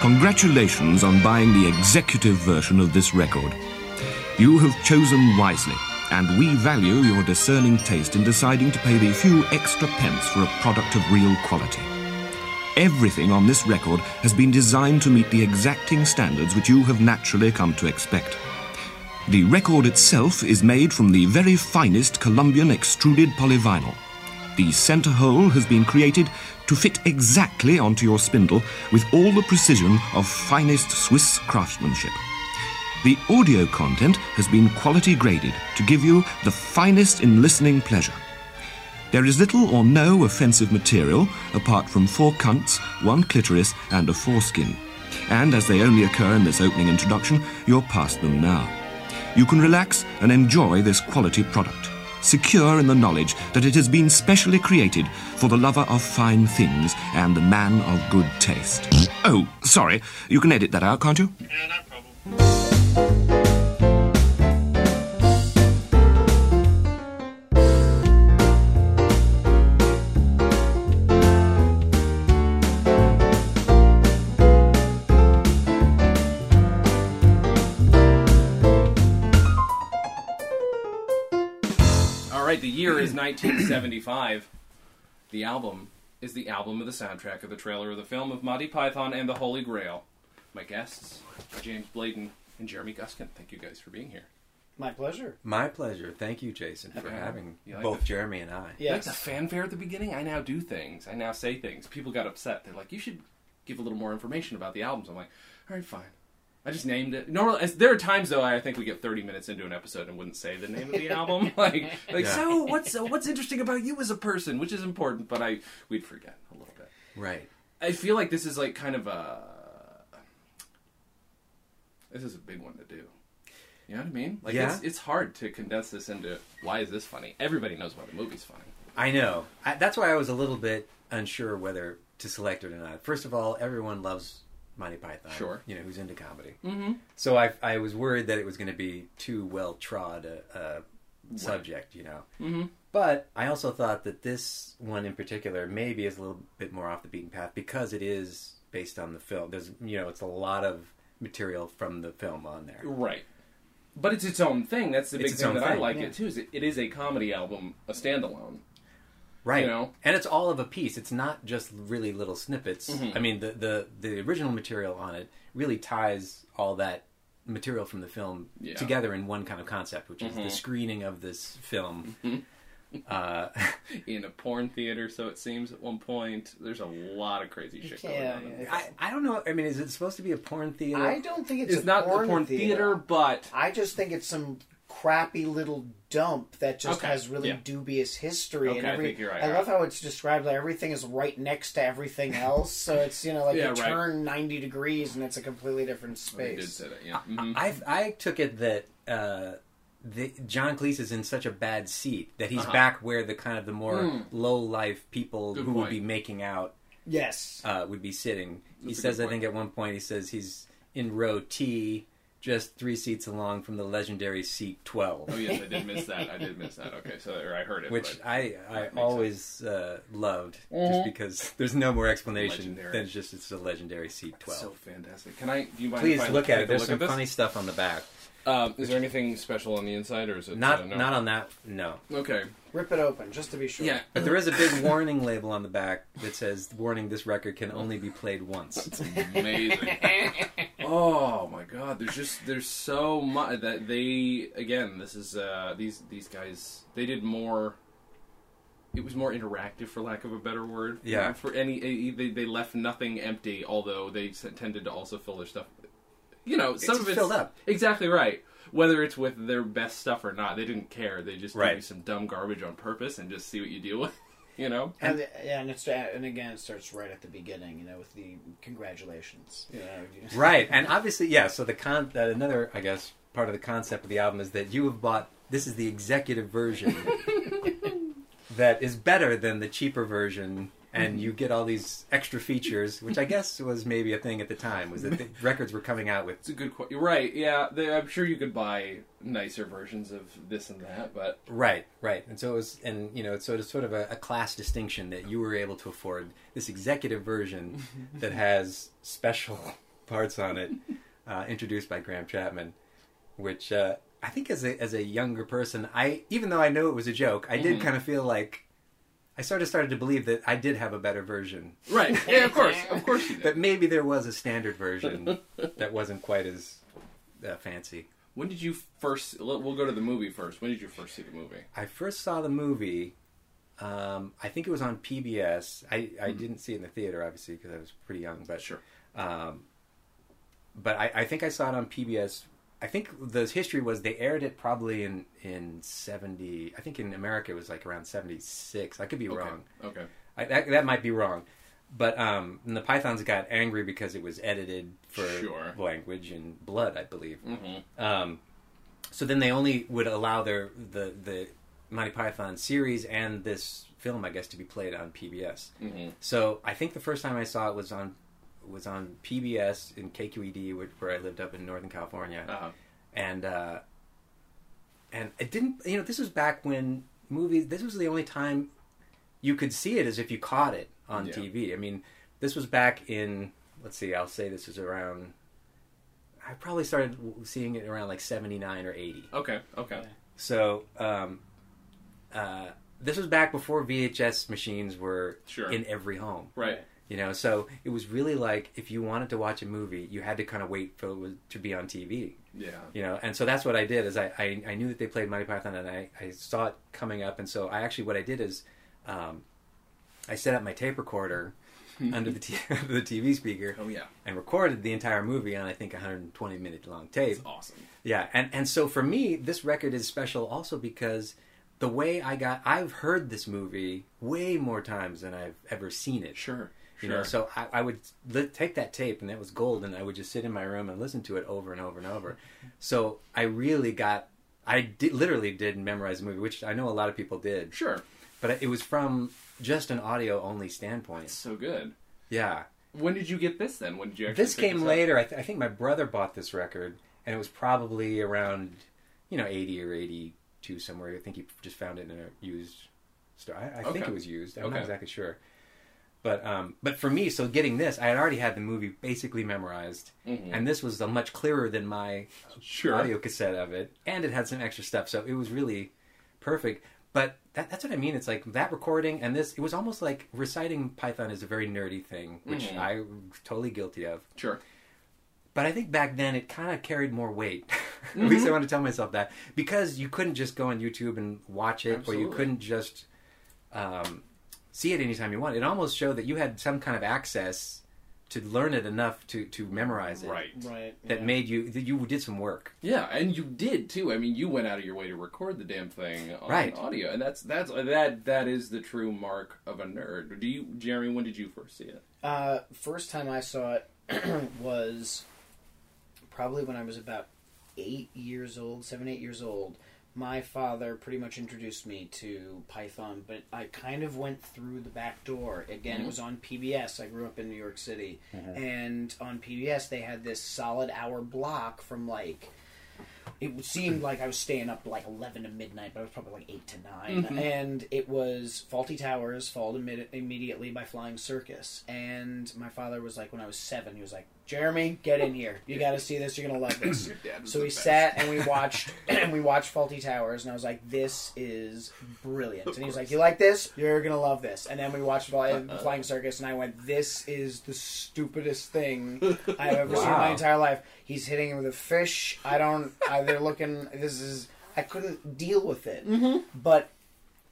Congratulations on buying the executive version of this record. You have chosen wisely, and we value your discerning taste in deciding to pay the few extra pence for a product of real quality. Everything on this record has been designed to meet the exacting standards which you have naturally come to expect. The record itself is made from the very finest Colombian extruded polyvinyl. The center hole has been created to fit exactly onto your spindle with all the precision of finest Swiss craftsmanship. The audio content has been quality graded to give you the finest in listening pleasure. There is little or no offensive material apart from four cunts, one clitoris, and a foreskin. And as they only occur in this opening introduction, you're past them now. You can relax and enjoy this quality product, secure in the knowledge that it has been specially created for the lover of fine things and the man of good taste. Oh, sorry, you can edit that out, can't you? Yeah, no problem. Year is 1975. The album is the album of the soundtrack of the trailer of the film of Monty Python and the Holy Grail. My guests are James Bladon and Jeremy Guskin. Thank you guys for being here. My pleasure. My pleasure. Thank you, Jason, for Okay. having like both the- Jeremy and I. You Like Yes. the fanfare at the beginning, I now do things. I now say things. People got upset. They're like, "You should give a little more information about the albums." I'm like, "All right, fine." I just named it. Normally, as- there are times though I think we get 30 minutes into an episode and wouldn't say the name of the album. like, like Yeah. so what's uh, what's interesting about you as a person, which is important, but I we'd forget a little bit. Right. I feel like this is like kind of a this is a big one to do. You know what I mean? Like Yeah. it's it's hard to condense this into why is this funny? Everybody knows why the movie's funny. I know. I, that's why I was a little bit unsure whether to select it or not. First of all, everyone loves Monty Python. Sure. You know, who's into comedy. Mm-hmm. So I, I was worried that it was going to be too well trod a, a subject, you know. Mm-hmm. But I also thought that this one in particular maybe is a little bit more off the beaten path because it is based on the film. There's, you know, it's a lot of material from the film on there. Right. But it's its own thing. That's the big thing that I like yeah. it too. Is it, it is a comedy album, a standalone. Right you know? and it's all of a piece it's not just really little snippets Mhm. i mean the, the the original material on it really ties all that material from the film Yeah. together in one kind of concept which is Mhm. the screening of this film uh, In a porn theater, so it seems at one point. There's a lot of crazy shit going Yeah, on. yeah. this. I, I don't know i mean is it supposed to be a porn theater I don't think it's, It's a not porn the porn theater, but I just think it's some crappy little dump that just Okay, has really yeah. dubious history Okay, and I every. think you're right, I yeah. love how it's described. Like everything is right next to everything else, so it's you know like Yeah, you right. turn ninety degrees and it's a completely different space I did space. say that. Yeah. Mhm. I, I took it that uh, the, John Cleese is in such a bad seat that he's Uh-huh. back where the kind of the more Hmm. low life people Good who would be making out Yes, uh, would be sitting. he That's a says, I think at one point, he says he's in row T, just three seats along from the legendary seat 12. Oh yes, I did miss that. I did miss that. Okay, so or I heard it. Which I, I always uh, loved, Mhm. just because there's no more explanation Legendary. than it's just it's a legendary seat 12. so fantastic. Can I? Do you mind? Please look at it. There's some funny stuff on the back. Um, is there anything special on the inside, or is it Not uh, no? not on that, no. Okay. rip it open just to be sure. Yeah. But there is a big warning label on the back that says, "Warning: This record can only be played once." Amazing. oh my god, there's just there's so much that they again. This is uh, these these guys. They did more. It was more interactive, for lack of a better word. Yeah. For any, they, they left nothing empty. Although they tended to also fill their stuff. You know, some It's of it's filled up. Exactly right. Whether it's with their best stuff or not, they didn't care. They just give Right. you some dumb garbage on purpose and just see what you deal with. You know. And, yeah, and it's and again it starts right at the beginning, you know, with the congratulations. You know, right, and obviously, yeah. So the con, uh, another, I guess, part of the concept of the album is that you have bought. This is the executive version that is better than the cheaper version, and you get all these extra features, which I guess was maybe a thing at the time. Was that the records were coming out with It's a good question. Right? Yeah, they, I'm sure you could buy nicer versions of this and that, but Right, right, and so it was, and you know, so it's sort of a, a class distinction that you were able to afford this executive version that has special parts on it, uh, introduced by Graham Chapman, which uh, I think as a as a younger person, I even though I knew it was a joke, I did Mhm. kind of feel like I sort of started to believe that I did have a better version. Right. Yeah, of course. Of course you did. That maybe there was a standard version that wasn't quite as uh, fancy. When did you first? We'll go to the movie first. When did you first see the movie? I first saw the movie. Um, I think it was on PBS. I, I didn't see it in the theater, obviously, because I was pretty young. But Sure. um, but I, I think I saw it on PBS. I think the history was they aired it probably in in seventy. I think in America it was like around seventy six. I could be Okay. wrong. Okay. I, that, that might be wrong. But um, the Pythons got angry because it was edited for Sure. language and blood, I believe. Mm-hmm. Um, so then they only would allow their the the Monty Python series and this film, I guess, to be played on PBS. Mm-hmm. So I think the first time I saw it was on was on PBS in KQED, which, where I lived up in Northern California, Uh-huh. and uh, and it didn't. You know, this was back when movies. This was the only time you could see it as if you caught it on Yeah. TV. I mean, this was back in. Let's see. I'll say this was around. I probably started seeing it around like seventy nine or eighty. Okay. Okay. So um, uh, this was back before VHS machines were Sure. in every home. Right. You know, so it was really like if you wanted to watch a movie, you had to kind of wait for it to be on TV. Yeah. You know, and so that's what I did. Is I, I, I knew that they played Monty Python, and I, I saw it coming up, and so I actually what I did is um, I set up my tape recorder under the t- under the TV speaker Oh yeah. and recorded the entire movie on I think a 120 minute long tape. It's awesome. Yeah, and and so for me, this record is special also because the way I got I've heard this movie way more times than I've ever seen it. Sure. You Sure. know, so I, I would li- take that tape, and that was gold, and I would just sit in my room and listen to it over and over and over. So I really got, I did, literally did memorize the movie, which I know a lot of people did, Sure. but it was from just an audio only standpoint. so good. Yeah, When did you get this then? When did you actually this came up? later. I, th- I think my brother bought this record, and it was probably around, you know, eighty or eighty-two somewhere. I think he just found it in a used store. I, I think it was used. I'm Okay. not exactly sure. But um, but for me, so getting this, I had already had the movie basically memorized, Mhm. and this was a much clearer than my Sure. audio cassette of it, and it had some extra stuff, so it was really perfect. But that, that's what I mean. It's like that recording and this. It was almost like reciting Python is a very nerdy thing, which Mhm. I'm totally guilty of. Sure. But I think back then it kind of carried more weight. Mm-hmm. At least I want to tell myself that because you couldn't just go on YouTube and watch it, or you couldn't just um, see it anytime you want. It almost showed that you had some kind of access to learn it enough to to memorize it. Right. Right. That yeah. made you that you did some work. Yeah, and you did too. I mean, you went out of your way to record the damn thing on Right. audio, and that's that's that that is the true mark of a nerd. Do you, Jeremy? When did you first see it? Uh, first time I saw it was probably when I was about eight years old, seven, eight years old. My father pretty much introduced me to Python, but I kind of went through the back door. Again, Mhm. it was on PBS. I grew up in New York City, and on PBS they had this solid hour block from like. It seemed like I was staying up like eleven to midnight, but I was probably like eight to 9 Mhm. And it was Fawlty Towers, followed imme- immediately by Flying Circus. And my father was like, when I was seven, he was like, "Jeremy, get in here. You got to see this. You're gonna love this." Your dad was So we best. sat and we watched and we watched Fawlty Towers, and I was like, "This is brilliant." Of and he was course. like, "You like this? You're gonna love this." And then we watched Fly- Uh-uh. Flying Circus, and I went, "This is the stupidest thing I've ever seen in my entire life." He's hitting him with a fish. I don't. I, they're looking. This is. I couldn't deal with it. Mm-hmm. But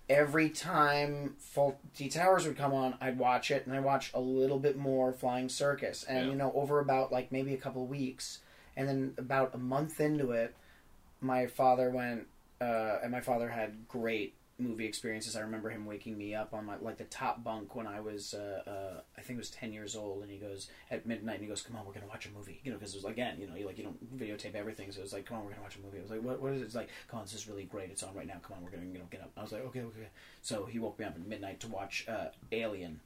every time Fawlty Towers would come on, I'd watch it, and I watch a little bit more Flying Circus, and Yeah. you know, over about like maybe a couple of weeks, and then about a month into it, my father went, uh, and my father had great movie experiences. I remember him waking me up on my like the top bunk when I was, uh, uh, I think it was ten years old, and he goes at midnight, and he goes, "Come on, we're gonna watch a movie," you know, because it was again, you know, you like you don't videotape everything, so it was like, "Come on, we're gonna watch a movie." I was like, "What? What is it?" It's like, "Come on, this is really great. It's on right now. Come on, we're gonna you know get up." I was like, "Okay, okay." So he woke me up at midnight to watch uh, Alien.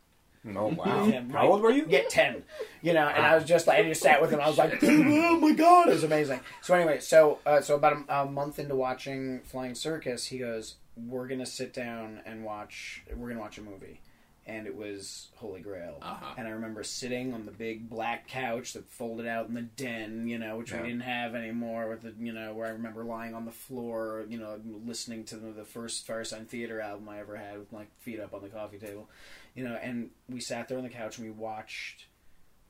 Oh wow! Yeah, How old were you? Get ten, you know, and I was just like, I just sat with him. I was like, oh my god, it was amazing. So anyway, so uh, so about a, a month into watching Flying Circus, he goes, "We're gonna sit down and watch. We're gonna watch a movie." and it was Holy Grail. Uh-huh. And I remember sitting on the big black couch that folded out in the den, you know, which Yeah. we didn't have anymore. With the, you know, where I remember lying on the floor, you know, listening to the, the first Firesign Theater album I ever had with my feet up on the coffee table, you know. And we sat there on the couch and we watched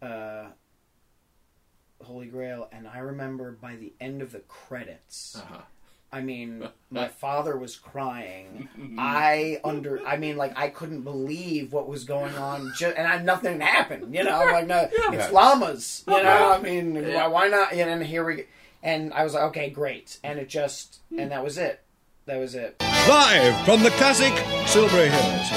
uh, Holy Grail. And I remember by the end of the credits. Uh-huh. I mean, my father was crying. I under, I mean, like I couldn't believe what was going on, ju- and I, nothing happened. You know, like no, it's llamas. You know, I mean, Yeah. why, why not? You know, and here we, and I was like, okay, great, and it just, and that was it. That was it. Live from the classic Silbury Hills.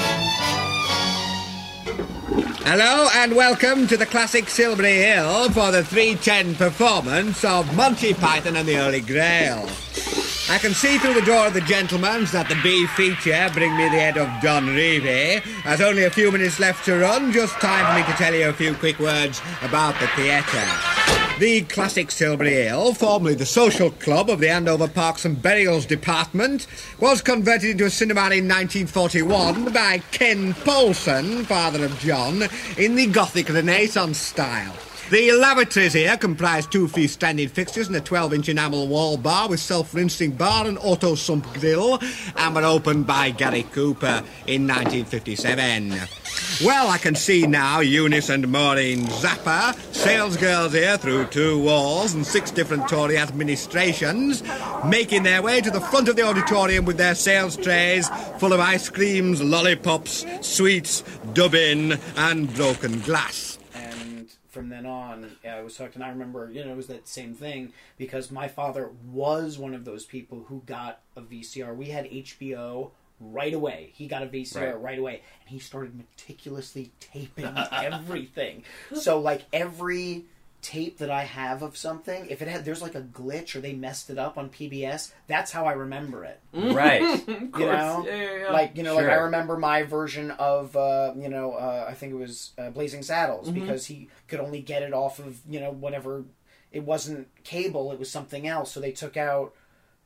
Hello and welcome to the classic Silbury Hill for the 310 performance of Monty Python and the Holy Grail. I can see through the door of the gentleman's that the B feature, Bring Me the Head of Don Revie, has only a few minutes left to run, just time for me to tell you a few quick words about the theatre. The classic Silbury Hill, formerly the social club of the Andover Parks and Burials Department, was converted into a cinema in 1941 by Ken Bolson, father of John, in the Gothic Renaissance style. The lavatories here comprise two freestanding fixtures and a 12-inch enamel wall bar with self-rinsing bar and auto sump grill, and were opened by Gary Cooper in 1957. Well, I can see now Eunice and Maureen Zappa, salesgirls here through two walls and six different Tory administrations, making their way to the front of the auditorium with their sales trays full of ice creams, lollipops, sweets, dubbin, and broken glass. And from then on I was hooked and I remember you know it was that same thing because my father was one of those people who got a VCR we had HBO right away. He got a VCR right, Right. away and he started meticulously taping everything. So like every tape that I have of something if it had there's like a glitch or they messed it up on PBS that's how I remember it Right. Of you know Yeah, yeah, yeah. like you know like i remember my version of uh you know uh i think it was uh, blazing saddles Mm-hmm. because he could only get it off of you know whatever it wasn't cable it was something else so they took out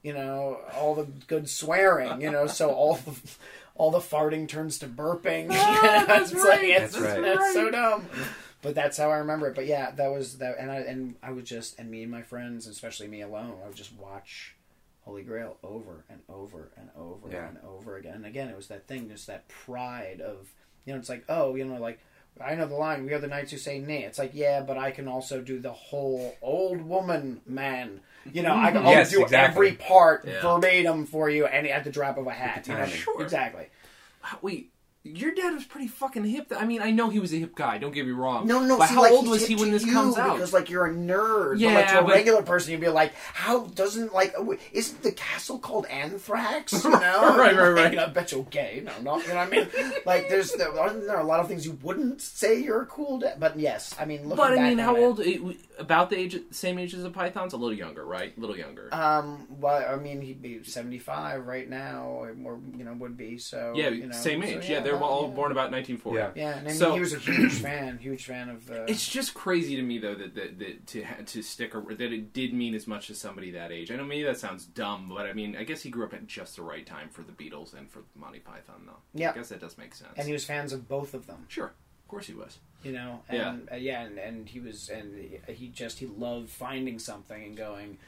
you know all the good swearing you know so all the all the farting turns to burping it's like right. it's, That's right. it's so dumb but that's how I remember it. But yeah, that was that, and I and I would just and me and my friends, especially me alone, I would just watch Holy Grail over and over and over Yeah. and over again. And again, it was that thing, just that pride of you know, it's like oh, you know, like I know the line, "We are the knights who say nay." It's like yeah, but I can also do the whole old woman man. You know, I can mm-hmm. I'll Yes, do exactly. every part Yeah. verbatim for you, and at the drop of a hat. You know? Sure. Exactly. Wait, your dad was pretty fucking hip. I mean, I know he was a hip guy. Don't get me wrong. No, no. But see, how like, old was he when this comes out? Because like you're a nerd. but like Yeah, to a but- regular person, you'd be like, "How doesn't like isn't the castle called Anthrax?" You know, Right, right, right. I bet you're gay. No, no. You know what I mean? Like, there's there, there a lot of things you wouldn't say you're a cool dad. But yes, I mean, looking But I mean, how it, old? It, about the age, same age as the Pythons? A little younger, right? A little younger. Um, well, I mean, he'd be 75 right now, or you know, would be so. yeah, you know, same so, age. yeah, they're well, all yeah. born about 1940. Yeah. Yeah, and I mean, So- he was a huge fan, huge fan of the. It's just crazy to me though that, that, that to to stick ar- that it did mean as much to somebody that age. I know maybe that sounds dumb, but I mean I guess he grew up at just the right time for the Beatles and for Monty Python though. Yeah. I guess that does make sense. and he was fans of both of them. sure, of course he was. you know Yeah. and yeah, uh, yeah and, and he was and he just he loved finding something and going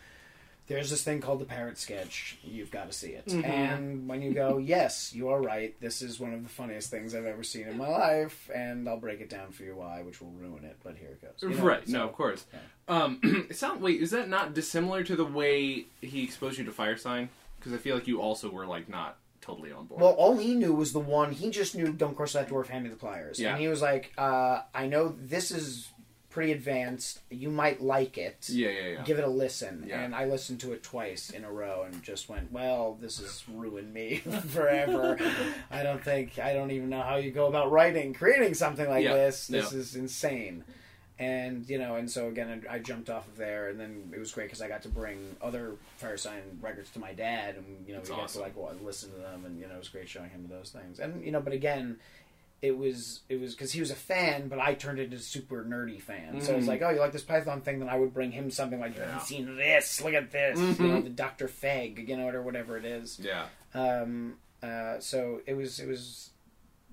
there's this thing called the parrot sketch you've got to see it Mm-hmm. and when you go yes you are right this is one of the funniest things i've ever seen in my life and i'll break it down for you why which will ruin it but here it goes You know, right? so- no, of course. Um, it sound wait, is that not dissimilar to the way he exposed you to Firesign? Because I feel like you also were like not totally on board. Well, all he knew was the one. He just knew "Don't cross that dwarf, hand me the pliers." Yeah. And he was like, uh, "I know this is pretty advanced. You might like it. yeah, yeah, yeah. Give it a listen." Yeah. And I listened to it twice in a row and just went, "Well, this has ruined me forever. I don't think I don't even know how you go about writing, creating something like Yeah. this. This Yeah. is insane." And you know, and so again, I I jumped off of there, and then it was great because I got to bring other Firesign records to my dad, and you know, That's we got to like listen to them, and you know, it was great showing him those things. And you know, but again, it was it was because he was a fan, but I turned into a super nerdy fan. So it's was like, oh, you like this Python thing? Then I would bring him something like, you Yeah. haven't seen this? Look at this, you Mm-hmm. know, the Doctor Fag, you know, or whatever it is. yeah. Um, uh, so it was it was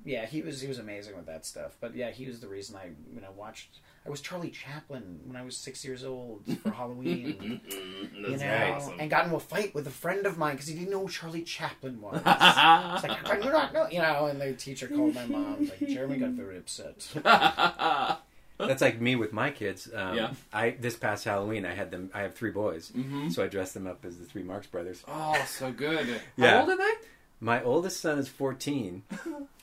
yeah, he was he was amazing with that stuff. But yeah, he was the reason I you know watched. I was Charlie Chaplin when I was six years old for Halloween. you know, awesome. and got into a fight with a friend of mine because he didn't know who Charlie Chaplin was. It's like, how can you not know? You know, and the teacher called my mom. Like, Jeremy got very upset. That's like me with my kids. Um, Yeah. I this past Halloween, I had them. I have three boys, so I dressed them up as the three Marx Brothers. oh, so good. Yeah. How old are they? My oldest son is 14,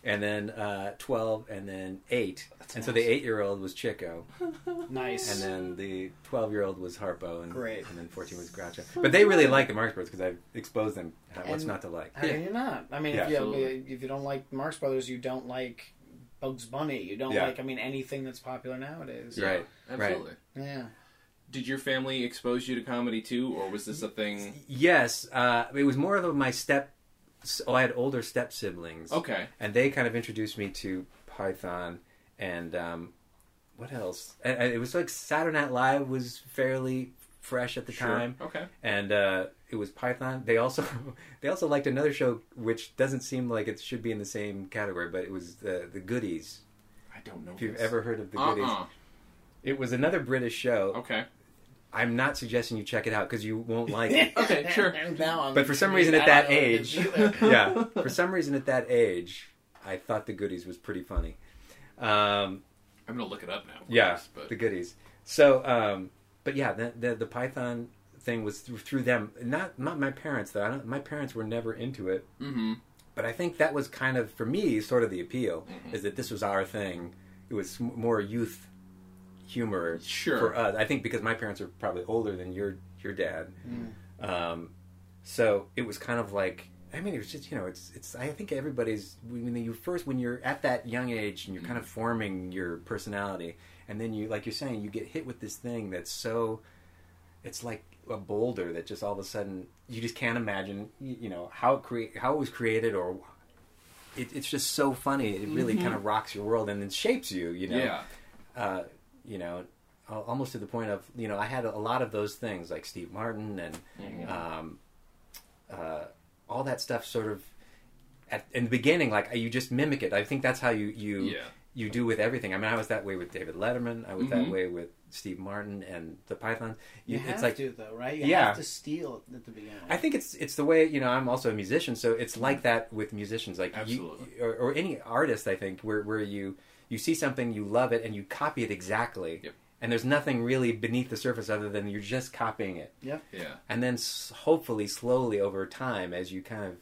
and then uh, 12, and then 8. and so the 8 year old was Chico, Nice. and then the 12 year old was Harpo, and, Great. and then 14 was Groucho. But they really like the Marx Brothers because I've exposed them how- what's not to like. How can you not? I mean, Yeah. if, you, if you don't like Marx Brothers, you don't like Bugs Bunny. You don't Yeah. like, I mean, anything that's popular nowadays. Right. Absolutely. Yeah. Did your family expose you to comedy too, or was this a thing? Yes, uh, it was more of my step. Oh, I had older step siblings. Okay. and they kind of introduced me to Python and um, what else? It was like Saturday Night Live was fairly fresh at the Sure. time, Okay. and uh, it was Python. They also they also liked another show which doesn't seem like it should be in the same category, but it was the the Goodies. I don't know. If you've ever heard of the Goodies, Uh-uh. it was another British show. Okay. I'm not suggesting you check it out because you won't like it. Okay, sure. now I'm But for some reason, at that age, yeah, for some reason at that age, I thought the Goodies was pretty funny. Um, I'm gonna look it up now. yeah, course, but the goodies. So, um, but yeah, the, the the Python thing was through, through them. Not not my parents though. I don't, my parents were never into it. hmm But I think that was kind of for me sort of the appeal Mm-hmm. is that this was our thing. It was more youth humor Sure. for us. I think because my parents are probably older than your your dad. Mm. Um, so it was kind of like I mean it was just you know it's it's I think everybody's when you first when you're at that young age and you're kind of forming your personality and then you like you're saying you get hit with this thing that's so it's like a boulder that just all of a sudden you just can't imagine you, you know how it create how it was created or it, it's just so funny it really kind of rocks your world and then shapes you you know yeah. uh, you know, almost to the point of you know I had a lot of those things like Steve Martin and Mm-hmm. um, uh, all that stuff. Sort of at in the beginning, like you just mimic it. I think that's how you you Yeah. you do with everything. I mean, I was that way with David Letterman. I was that Mhm. way with Steve Martin and the Pythons. You You- have it's like to though, right? You Yeah. have to steal at the beginning. I think it's it's the way you know I'm also a musician, so it's like that with musicians, like Absolutely. you, or, or any artist. I think where where you you see something, you love it, and you copy it exactly, Yep. and there's nothing really beneath the surface other than you're just copying it, Yeah. Yeah. and then s- hopefully slowly over time, as you kind of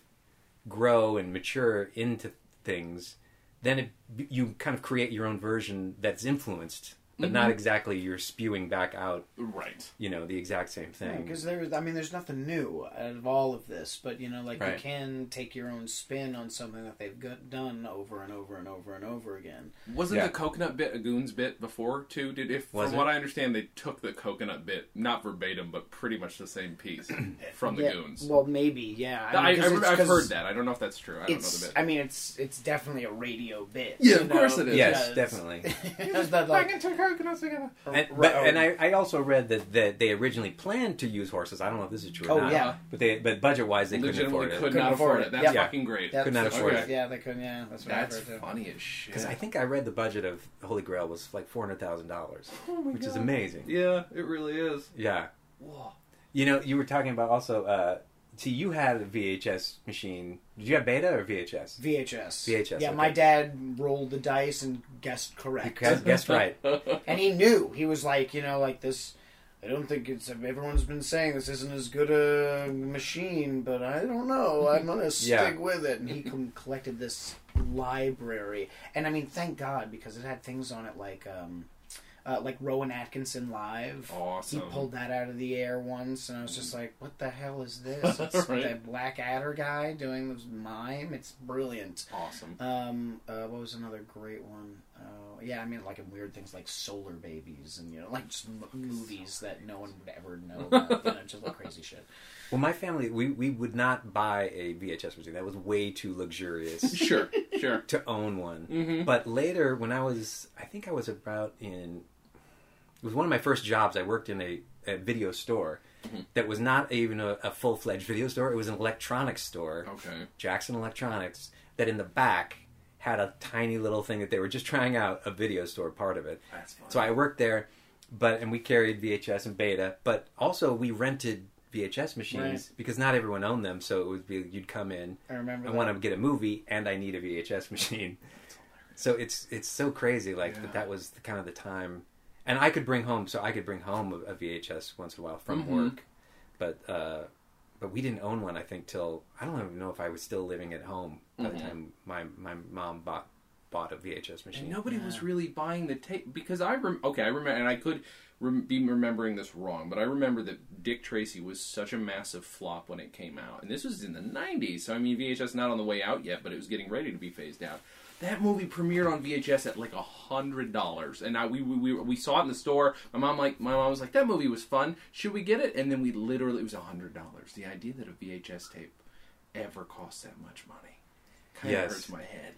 grow and mature into things, then it, you kind of create your own version that's influenced, but not mm-hmm. exactly you're spewing back out, Right. you know, the exact same thing. because there's, I mean, there's nothing new out of all of this, but you know, like you can take your own spin on something that they've got done over and over and over and over again. Wasn't Yeah. the coconut bit a goons bit before too? Did if Was from it? what I understand, they took the coconut bit not verbatim, but pretty much the same piece from the yeah, goons. Well, maybe, yeah. I, mean, 'cause I, it's- have 'cause heard that. I don't know if that's true. I don't know the bit. I mean, it's it's definitely a radio bit. Yeah, you of course it is. Yes, because- definitely. because that, like, two coconuts together. And, Right, but, and I, I also read that, that they originally planned to use horses. I don't know if this is true or Oh, not. yeah. But they but budget wise they couldn't Legitimately afford it. could Couldn't afford afford it. it. That's Yep. fucking great. That's- Could not afford okay. it. yeah, they couldn't. Yeah, that's what That's I've heard too. funny as shit. Because I think I read the budget of Holy Grail was like four hundred thousand dollars, Oh my which is amazing. Yeah, it really is. Yeah, Whoa. you know, you were talking about also. Uh, see, you had a VHS machine. Did you have Beta or VHS? VHS. VHS, Yeah, okay. my dad rolled the dice and guessed correct. You guessed right. and he knew. He was like, you know, like this. I don't think it's. Everyone's been saying this isn't as good a machine, but I don't know. I'm gonna stick Yeah. with it. And he collected this library, and I mean, thank God because it had things on it like, um, uh, like Rowan Atkinson live. Awesome. He pulled that out of the air once, and I was just like, "What the hell is this?" It's Right. that Blackadder guy doing this mime. It's brilliant. Awesome. Um, uh, what was another great one? Uh, yeah, I mean, like in weird things like Solarbabies, and you know, like just m- movies that no one would ever know about. you know, just like crazy shit. Well, my family we, we would not buy a VHS machine. That was way too luxurious Sure, sure. to own one. Mhm. But later, when I was, I think I was about in, it was one of my first jobs. I worked in a, a video store mm-hmm. that was not even a, a full fledged video store. It was an electronics store, Okay. Jackson Electronics, that in the back had a tiny little thing that they were just trying out a video store part of it. That's fun. So I worked there, but and we carried VHS and Beta, but also we rented VHS machines Right. because not everyone owned them. So it would be you'd come in, I remember I that. want to get a movie, and I need a VHS machine. So it's it's so crazy, like Yeah. that. That was the, kind of the time, and I could bring home. So I could bring home a, a VHS once in a while from Mhm. work, but uh, but we didn't own one. I think till I don't even know if I was still living at home by the Mhm. time my my mom bought bought a VHS machine. And nobody was really buying the tape because I rem- okay I remember and I could rem- be remembering this wrong but I remember that Dick Tracy was such a massive flop when it came out and this was in the 90s so I mean VHS not on the way out yet but it was getting ready to be phased out that movie premiered on VHS at like a hundred dollars and I, we, we we saw it in the store my mom like my mom was like that movie was fun should we get it and then we literally it was a hundred dollars the idea that a VHS tape ever costs that much money kind of Yes. hurts my head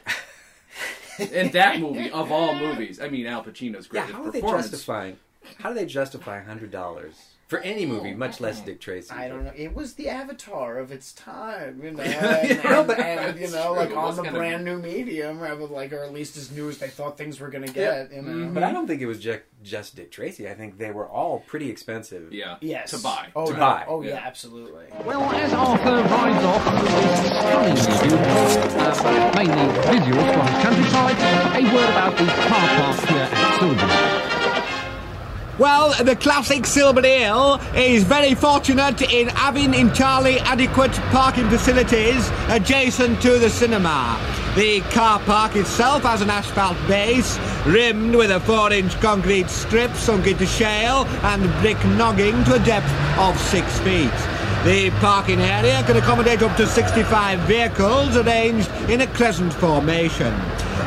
and that movie of all movies, I mean Al Pacino's Yeah, greatest how are they performance. justifying? How do they justify a hundred dollars for any movie, much less Dick Tracy? I don't know. It was the avatar of its time, you know. Yeah, and, no, and, and, you know, true. like on the kind of- brand new medium, of, like or at least as new as they thought things were going to get. You know. Mhm. But I don't think it was just, just Dick Tracy. I think they were all pretty expensive. Yeah, Yes. to buy. Oh, To no. buy. Oh yeah, Yeah. absolutely. Well, as Arthur rides off with his stunningly beautiful, uh, but mainly visual Scottish countryside, a word about the car park here at Silbury. Well, the classic Silbury Hill is very fortunate in having entirely adequate parking facilities adjacent to the cinema. The car park itself has an asphalt base, rimmed with a 4 inch concrete strip sunk into shale and brick nogging to a depth of 6 feet. The parking area can accommodate up to 65 vehicles arranged in a crescent formation.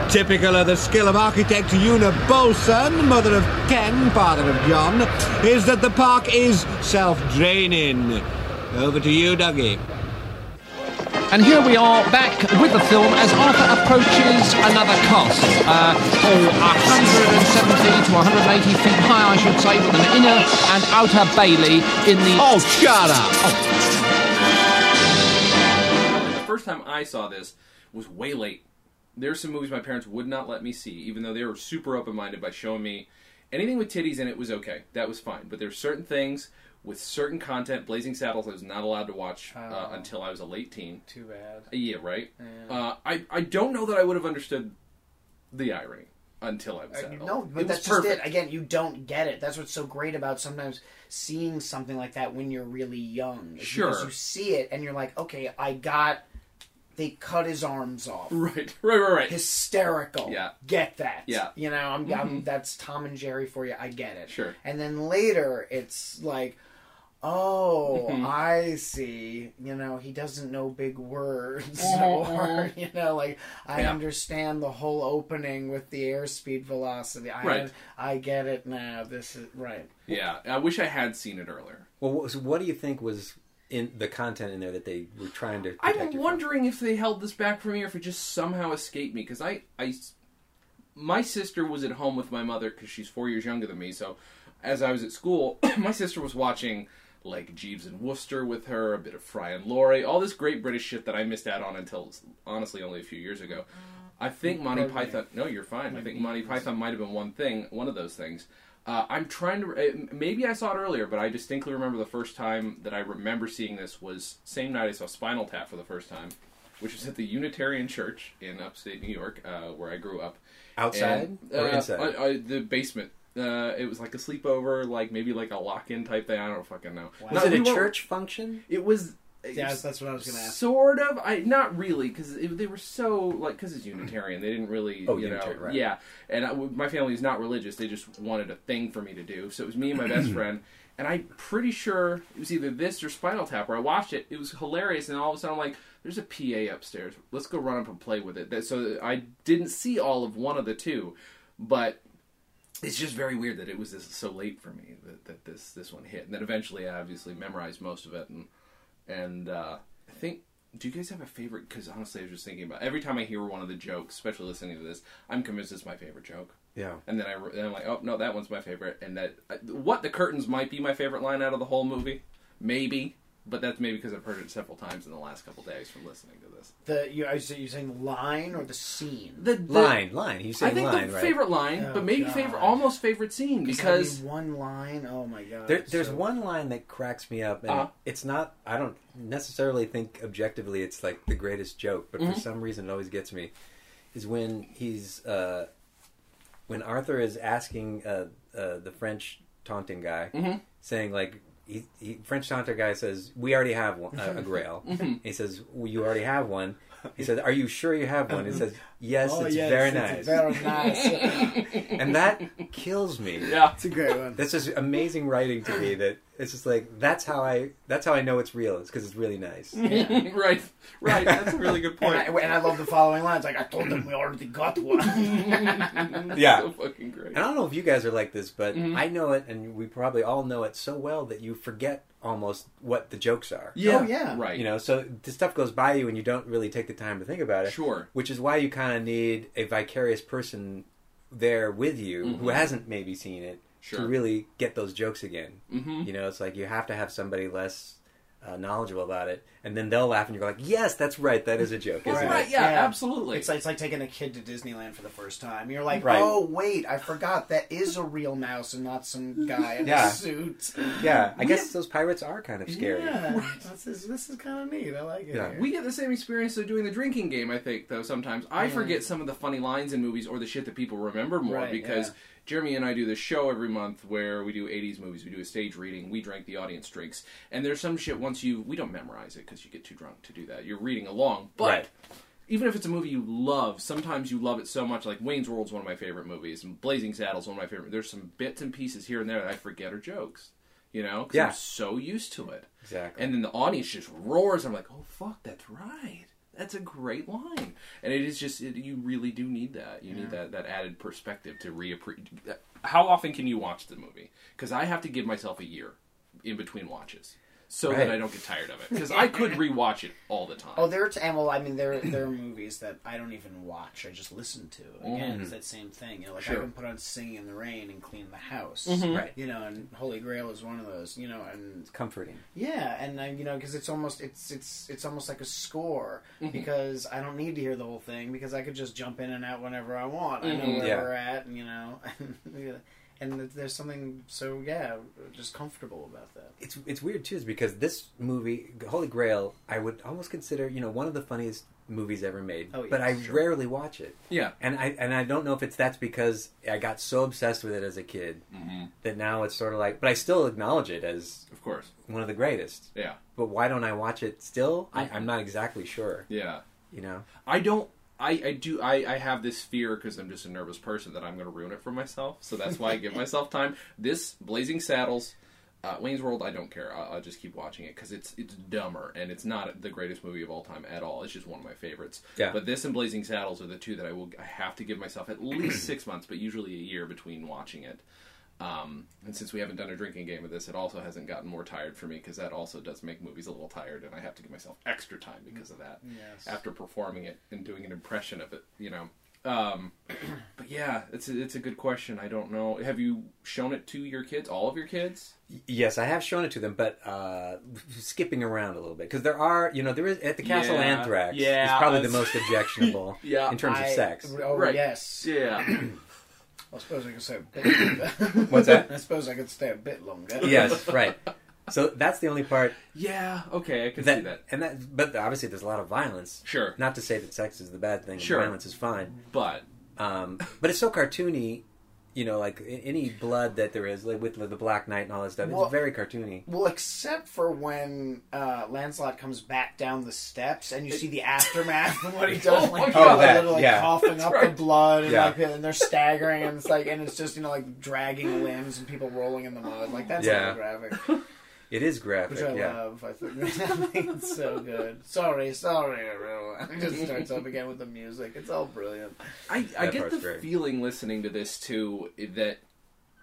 Typical of the skill of architect Una Bolson, mother of Ken, father of John, is that the park is self-draining. Over to you, Dougie. And here we are back with the film as Arthur approaches another cost. Uh, oh, 170 to 180 feet high, I should say, with an inner and outer bailey in the. Oh, shut up! The first time I saw this was way late. There's some movies my parents would not let me see, even though they were super open minded by showing me anything with titties in it was okay. That was fine. But there there's certain things with certain content, Blazing Saddles, I was not allowed to watch uh, Oh. until I was a late teen. Too bad. Yeah, right. Yeah. Uh, I I don't know that I would have understood the irony until I was Uh, adult. no, but it that's was just perfect. it. Again, you don't get it. That's what's so great about sometimes seeing something like that when you're really young. Sure. Because you see it and you're like, okay, I got. They cut his arms off. Right, right, right, right. Hysterical. Yeah. Get that. Yeah. You know, I'm, I'm Mhm. that's Tom and Jerry for you. I get it. Sure. And then later, it's like, oh, Mhm. I see. You know, he doesn't know big words, Mhm. or you know, like I Yeah. understand the whole opening with the airspeed velocity. I Right. I get it now. This is right. Yeah, I wish I had seen it earlier. Well, what, so what do you think was in the content in there that they were trying to? I'm you from? wondering if they held this back from me or if it just somehow escaped me because I, I, my sister was at home with my mother because she's four years younger than me. So, as I was at school, my sister was watching like Jeeves and Wooster with her, a bit of Fry and Laurie, all this great British shit that I missed out on until honestly only a few years ago. I think Monty Pardon me. Python. No, you're fine. I think Monty beans. Python might have been one thing, one of those things. Uh, I'm trying to. uh, Maybe I saw it earlier, but I distinctly remember the first time that I remember seeing this was same night I saw Spinal Tap for the first time, which was at the Unitarian Church in upstate New York, uh, where I grew up. outside And, or uh, inside. I- I- the basement. Uh, it was like a sleepover, like maybe like a lock-in type thing. I don't fucking know. Wow. was No, it we a church function? It was. Yeah, that's what I was going to ask. Sort of. I not really because they were so like because it's Unitarian. They didn't really. Oh, you Unitarian, know, right. Yeah, and I, my family is not religious. They just wanted a thing for me to do. So it was me and my best friend. And I'm pretty sure it was either this or Spinal Tap where I watched it. It was hilarious, and all of a sudden I'm like, "There's a PA upstairs. Let's go run up and play with it." So I didn't see all of one of the two, but it's just very weird that it was this so late for me that, that this this one hit, and then eventually I obviously memorized most of it, and and uh, I think. Do you guys have a favorite? Because honestly, I was just thinking about every time I hear one of the jokes, especially listening to this, I'm convinced it's my favorite joke. Yeah. And then I then I'm like, oh no, that one's my favorite, and that uh, what the curtains might be my favorite line out of the whole movie, maybe, but that's maybe because I've heard it several times in the last couple days from listening to this. The you are you saying line or the scene? The, the line, line. He's I saying think line, the right? favorite line, Oh, but maybe God. favorite, almost favorite scene Because because one line. Oh my god. There, there's so- one line that cracks me up, and Uh-huh. it's not. I don't necessarily think objectively it's like the greatest joke, but Mhm. for some reason it always gets me. Is when he's uh, when Arthur is asking uh, uh, the French taunting guy, Mhm. saying like. He, he, French taunter guy says, "We already have one, uh, a Grail." Mm-hmm. He says, well, "You already have one." He says, "Are you sure you have one?" He says, "Yes, Oh, it's yes, very it's nice." Very nice. and that kills me. yeah, it's a great one. That's just amazing writing to me. That it's just like that's how I that's how I know it's real. It's because it's really nice. right, right. That's a really good And I, point. and I love the following lines. Like I told them we already got one. Yeah. so fucking great. And I don't know if you guys are like this, but Mhm. I know it, and we probably all know it so well that you forget almost what the jokes are. Yeah, Oh, yeah. right. You know, so the stuff goes by you, and you don't really take the time to think about it. Sure. Which is why you kind of need a vicarious person there with you who Mhm. hasn't maybe seen it Sure. to really get those jokes again. hmm You know, it's like you have to have somebody less uh, knowledgeable about it, and then they'll laugh, and you're like, "Yes, that's right. That is a joke, isn't Right. it?" Yeah, Yeah. absolutely. It's like, it's like taking a kid to Disneyland for the first time. You're like, Right. oh wait, I forgot that is a real mouse and not some guy in Yeah. a suit. Yeah, I guess those pirates are kind of scary. Yeah, this is this is kind of neat. I like it. Yeah. here. We get the same experience of doing the drinking game, I think, though, sometimes. I Yeah. forget some of the funny lines in movies or the shit that people remember more Right, because yeah. Jeremy and I do this show every month where we do 80s movies. We do a stage reading. We drink, the audience drinks. And there's some shit once you. We don't memorize it because you get too drunk to do that. You're reading along. But. Right. Even if it's a movie you love, sometimes you love it so much. Like Wayne's World's one of my favorite movies, and Blazing Saddles one of my favorite. There's some bits and pieces here and there that I forget are jokes, you know, 'cause Yeah. I'm so used to it. Exactly. And then the audience just roars. I'm like, oh fuck, that's right. That's a great line. And it is just it, you really do need that. You need that that added perspective to reappreciate. How often can you watch the movie? Because I have to give myself a year in between watches so Right. that I don't get tired of it. Because I could rewatch it all the time. Oh, there are t- and well, I mean, there there are movies that I don't even watch. I just listen to. Again, mm-hmm. it's that same thing. You know, like Sure. I can put on "Singing in the Rain" and clean the house. Mm-hmm. Right. You know, and Holy Grail is one of those. You know, and It's comforting. yeah, and I, you know, because it's almost it's it's it's almost like a score mm-hmm. because I don't need to hear the whole thing because I could just jump in and out whenever I want. I know Mhm. where Yeah. we're at, and you know, and there's something so yeah, just comfortable about that. It's it's weird too, is because this movie, Holy Grail, I would almost consider you know one of the funniest movies ever made. Oh, yeah, but I sure. rarely watch it, yeah. and I and I don't know if it's that's because I got so obsessed with it as a kid hmm that now it's sort of like. But I still acknowledge it as Of course. one of the greatest. Yeah. But why don't I watch it still? I, Mhm. I'm not exactly sure. Yeah. You know. I don't. I, I do. I, I have this fear because I'm just a nervous person that I'm going to ruin it for myself. So that's why I give myself time. This Blazing Saddles, uh, Wayne's World. I don't care. I'll, I'll just keep watching it because it's it's dumber and it's not the greatest movie of all time at all. It's just one of my favorites. Yeah. But this and Blazing Saddles are the two that I will. I have to give myself at least six months, but usually a year between watching it. Um, and since we haven't done a drinking game of this, it also hasn't gotten more tired for me because that also does make movies a little tired, and I have to give myself extra time because of that Yes. after performing it and doing an impression of it, you know. Um, but yeah, it's a, it's a good question. I don't know. Have you shown it to your kids, all of your kids? Yes, I have shown it to them, but uh, skipping around a little bit because there are, you know, there is at the Castle Yeah, Anthrax yeah, is probably the most objectionable Yeah. in terms of sex. Oh Right. yes. Yeah, I suppose I could stay a bit longer. What's that? I suppose I could stay a bit longer. yes, right. So that's the only part yeah. Okay, I can see that, that. and that, but obviously there's a lot of violence. Sure, Not to say that sex is the bad thing, and Sure. violence is fine. but Um, but it's so cartoony, you know, like any blood that there is, like with the Black Knight and all that stuff. Well- it's very cartoony. Well, except for when uh, Lancelot comes back down the steps and you see the aftermath of what he does, Oh like God. are Oh, that, literally yeah. coughing up the blood, and Yeah. like and they're staggering, and it's like, and it's just you know like dragging limbs and people rolling in the mud, like that's Yeah. graphic, It is graphic, which I yeah. love. I think, I think it's so good. Sorry, sorry, everyone. It just starts up again with the music. It's all brilliant. I, I That get the great. feeling listening to this too that,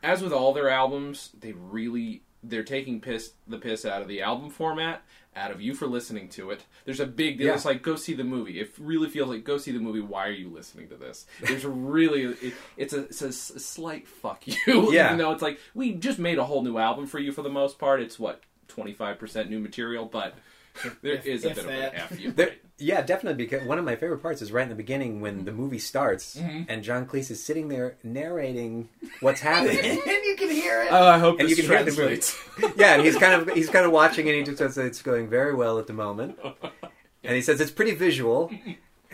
as with all their albums, they really they're taking piss the piss out of the album format, out of you for listening to it. There's a big deal. Yeah. It's like go see the movie. It really feels like go see the movie. Why are you listening to this? There's a really it, it's a it's a, slight fuck you. Yeah. Even though it's like we just made a whole new album for you for the most part. It's what twenty five percent new material, but there is if a bit that. of an F you. There, yeah, definitely. Because one of my favorite parts is right in the beginning when the movie starts Mm-hmm. and John Cleese is sitting there narrating what's happening. and you can hear it. Oh, I hope and this you can hear the movie. yeah, and he's kind of he's kind of watching, and he just says it's going very well at the moment. And he says it's pretty visual.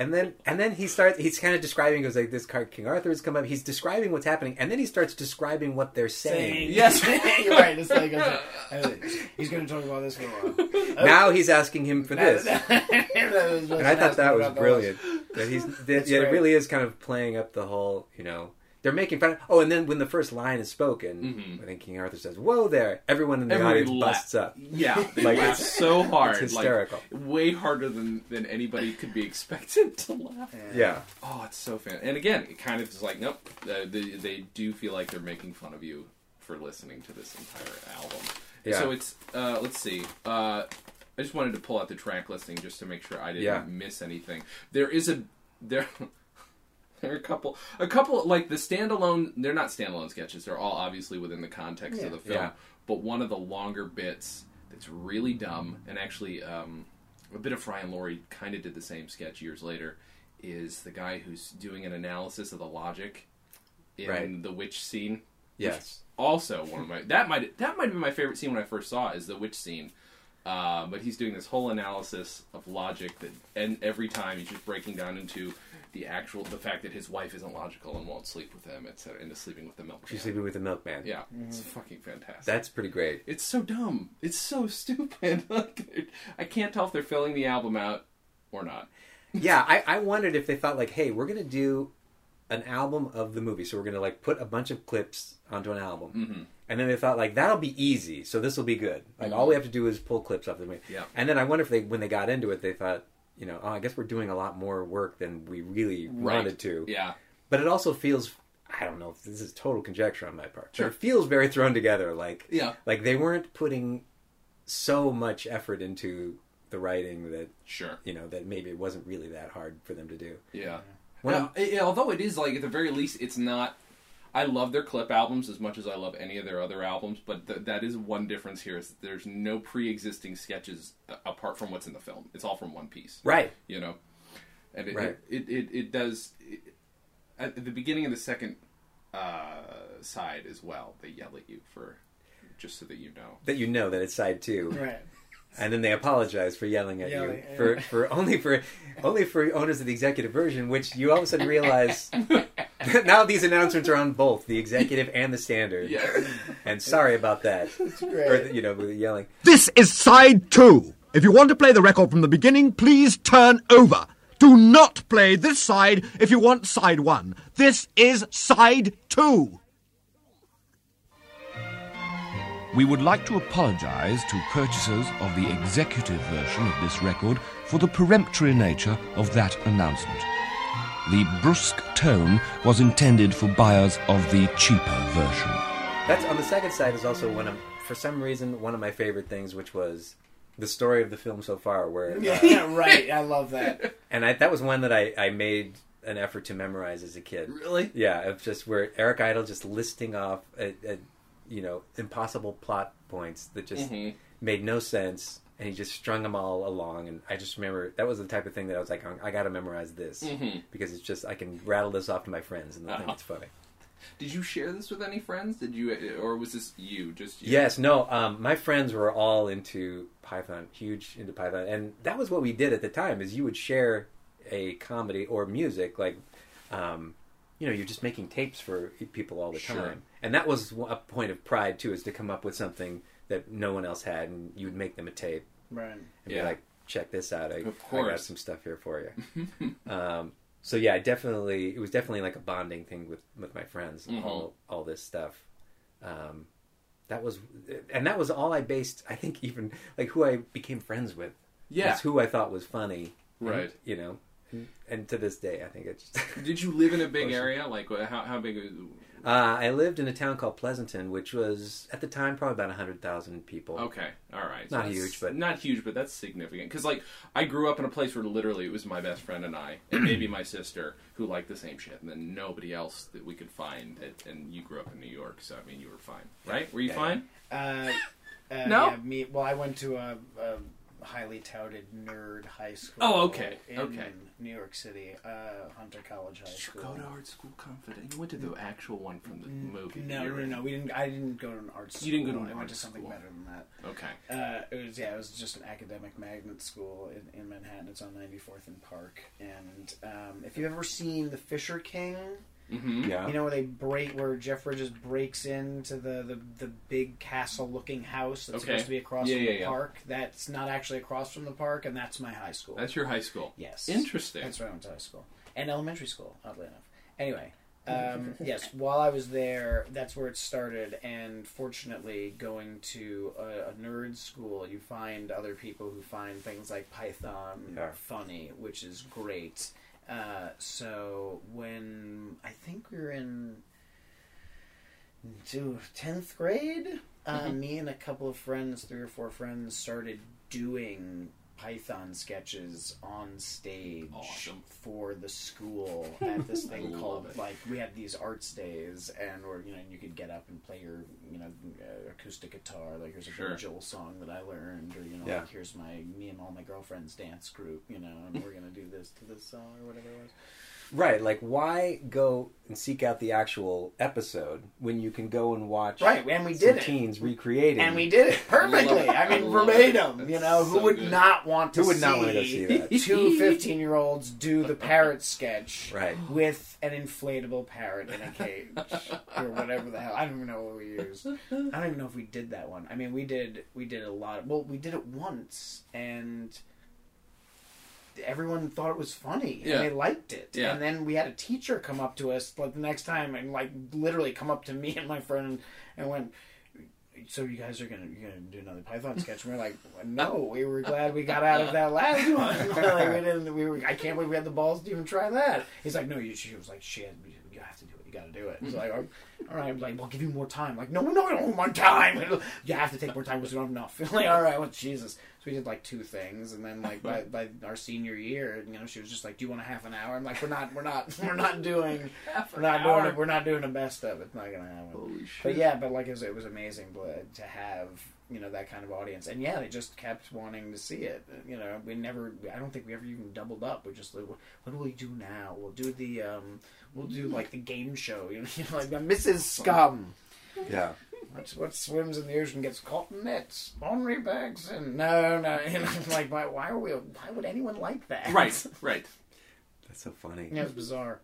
And then and then he starts. He's kind of describing. He goes like this card. King Arthur has come up. He's describing what's happening, and then he starts describing what they're saying. Saying- Yes. right. It's like he's going to talk about this for a while. Now he's asking him for this, and and I thought that was brilliant. That he's that, yeah, it really is kind of playing up the whole. You know, they're making fun. Of, oh, and then when the first line is spoken, I think King Arthur says, "Whoa there!" Everyone in the Everybody audience la- busts up. Yeah, they Like, laugh so hard, it's hysterical. like way harder than than anybody could be expected to laugh. Yeah. Oh, it's so fan. And again, it kind of is like, nope, uh, they, they do feel like they're making fun of you for listening to this entire album. Yeah. So it's, uh, let's see. Uh, I just wanted to pull out the track listing just to make sure I didn't Yeah. miss anything. There is a there. There are a couple, a couple like the standalone. They're not standalone sketches. They're all obviously within the context Yeah. of the film. Yeah. But one of the longer bits that's really dumb, and actually um, a bit of Fry and Laurie kind of did the same sketch years later, is the guy who's doing an analysis of the logic in Right. the witch scene. Yes. Also, one of my that might that might be my favorite scene when I first saw it, is the witch scene. Uh, but he's doing this whole analysis of logic that, and every time he's just breaking down into the actual the fact that his wife isn't logical and won't sleep with him, etc., into sleeping with the milkman. She's sleeping with the milkman. Yeah, it's fucking fantastic. That's pretty great. it's so dumb. It's so stupid. Like, I can't tell if they're filling the album out or not. yeah, I, I wondered if they thought like, hey, we're gonna do an album of the movie, so we're gonna like put a bunch of clips onto an album, Mm-hmm. and then they thought like that'll be easy, so this will be good. Like all we have to do is pull clips off the movie. Yeah. And then I wonder if they when they got into it, they thought, you know, oh, I guess we're doing a lot more work than we really wanted to. Yeah. But it also feels. I don't know if this is total conjecture on my part. Sure. But it feels very thrown together. Like Yeah. like they weren't putting so much effort into the writing that Sure. you know that maybe it wasn't really that hard for them to do. Yeah. Now, of- although it is like at the very least, it's not. I love their clip albums as much as I love any of their other albums, but th- that is one difference here: is that there's no pre-existing sketches uh, apart from what's in the film. It's all from one piece, Right. you know. And it Right. it, it, it does it, at the beginning of the second uh, side as well. They yell at you for just so that you know. That you know that it's side two, Right. And then they apologize for yelling at Yelling, you yeah. for, for only for only for owners of the executive version, which you all of a sudden realize now these announcements are on both the executive and the standard. Yeah. And sorry about that. great. Or you know, yelling. This is side two. If you want to play the record from the beginning, please turn over. Do not play this side if you want side one. This is side two. We would like to apologize to purchasers of the executive version of this record for the peremptory nature of that announcement. The brusque tone was intended for buyers of the cheaper version. That's on the second side is also one of for some reason one of my favorite things, which was the story of the film so far, where uh, Yeah, right. I love that. and I, that was one that I, I made an effort to memorize as a kid. Really? Yeah, of just where Eric Idle just listing off, a, a, you know, impossible plot points that just Mhm. made no sense, and he just strung them all along. And I just remember that was the type of thing that I was like, I got to memorize this Mhm. because it's just I can rattle this off to my friends and they'll Uh-huh. it's funny. Did you share this with any friends? Did you, or was this you? Just you? Yes, no. Um, my friends were all into Python, huge into Python, and that was what we did at the time. Is you would share a comedy or music, like, um, you know, you're just making tapes for people all the Sure. time, and that was a point of pride too, is to come up with something that no one else had, and you would make them a tape Right. and Yeah. be like, check this out, I, Of I got some stuff here for you. um, so yeah, I definitely, it was definitely like a bonding thing with with my friends, Mhm. all all this stuff. Um, that was, and that was all I based. I think even like who I became friends with. Yeah. was who I thought was funny. Right. And, you know, and, and to this day, I think it's. Just, Did you live in a big Close. area? Like, how, how big? uh, I lived in a town called Pleasanton, which was at the time probably about hundred thousand people. Okay, all right. Not that's- huge, but- not huge, but that's significant. Because like, I grew up in a place where literally it was my best friend and I, and maybe my sister who liked the same shit, and then nobody else that we could find. That, and you grew up in New York, so I mean, you were fine, right? Were you Yeah, fine? Uh, Uh, No? yeah, me. Well, I went to a, a highly touted nerd high school. Oh, okay, In okay. New York City, uh, Hunter College High Did you School. go to art school confident? You went to the actual one from the movie. No, no, no. We didn't. I didn't go to an art school. You didn't go to an I went art to something school. better than that. Okay. Uh, it was yeah, it was just an academic magnet school in, in Manhattan. It's on 94th and Park. And um, if you've ever seen The Fisher King, Mm-hmm. Yeah. you know where they break, where Jeff Bridges breaks into the the, the big castle-looking house that's Okay. supposed to be across Yeah, from yeah, the yeah. park. That's not actually across from the park, and that's my high school. That's your high school. yes, Interesting. That's where I went to high school and elementary school. Oddly enough. Anyway. Um, yes, while I was there, that's where it started. And fortunately, going to a, a nerd school, you find other people who find things like Python Yeah. funny, which is great. Uh, so when I think we were in to tenth grade, uh, Mm-hmm. me and a couple of friends, three or four friends, started doing Python sketches on stage Awesome. for the school at this thing called it. like we had these arts days and or you know you could get up and play your you know uh, acoustic guitar like here's a Sure. Joel song that I learned or you know Yeah. like here's my me and all my girlfriends dance group you know and we're gonna do this to this song or whatever it was Right, like why go and seek out the actual episode when you can go and watch Right, and we some did it. teens recreating and we did it perfectly. I mean, love it. verbatim. You know, who so would good. not want to Who would see, not want to go see that? two 15 year olds do the parrot sketch Right. with an inflatable parrot in a cage or whatever the hell. I don't even know what we used. I don't even know if we did that one. I mean, we did we did a lot. Of, well, we did it once and. Everyone thought it was funny Yeah. and they liked it. Yeah. And then we had a teacher come up to us like the next time and like literally come up to me and my friend and went, so you guys are gonna you're gonna do another Python sketch? And we're like, no, we were glad we got out of that last one. like, we didn't. We were. I can't believe we had the balls to even try that. He's like, no, you. She was like, shit, you have to do it. You got to do it. He's like, all right, I'm like, we'll give you more time. like, no, no, I don't want more time. You have to take more time because we don't have enough. like, all right, well, Jesus. So we did like two things, and then like by, by our senior year, you know, she was just like, "Do you want a half an hour?" I'm like, "We're not, we're not, we're not doing, we're not doing it. We're not doing the best of it. It's not gonna happen." Holy shit. But yeah, but like it was, it was amazing but to have you know that kind of audience, and yeah, they just kept wanting to see it. You know, we never, I don't think we ever even doubled up. We just like, what will we do now? We'll do the, um, we'll do like the game show. You know, like Mrs. Scum. Yeah. What, what swims in the ocean gets caught in nets. Henri Bags and no, no. You know, like why, why are we? Why would anyone like that? Right, right. That's so funny. Yeah, it was bizarre.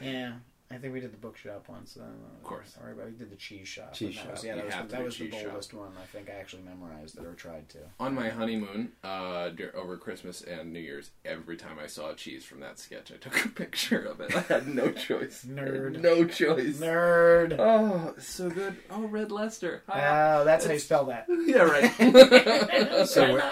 yeah. I think we did the bookshop once. Uh, of course. Or we did the cheese shop. Cheese and that was- shop. yeah, You that was, the, that was the cheese shop. boldest one. I think I actually memorized it or tried to. On my honeymoon, uh, over Christmas and New Year's, every time I saw a cheese from that sketch, I took a picture of it. I had no choice. Nerd. No choice. Nerd. Oh, so good. Oh, Red Leicester. Ah. Oh, that's how you spell that. yeah, right. So we're-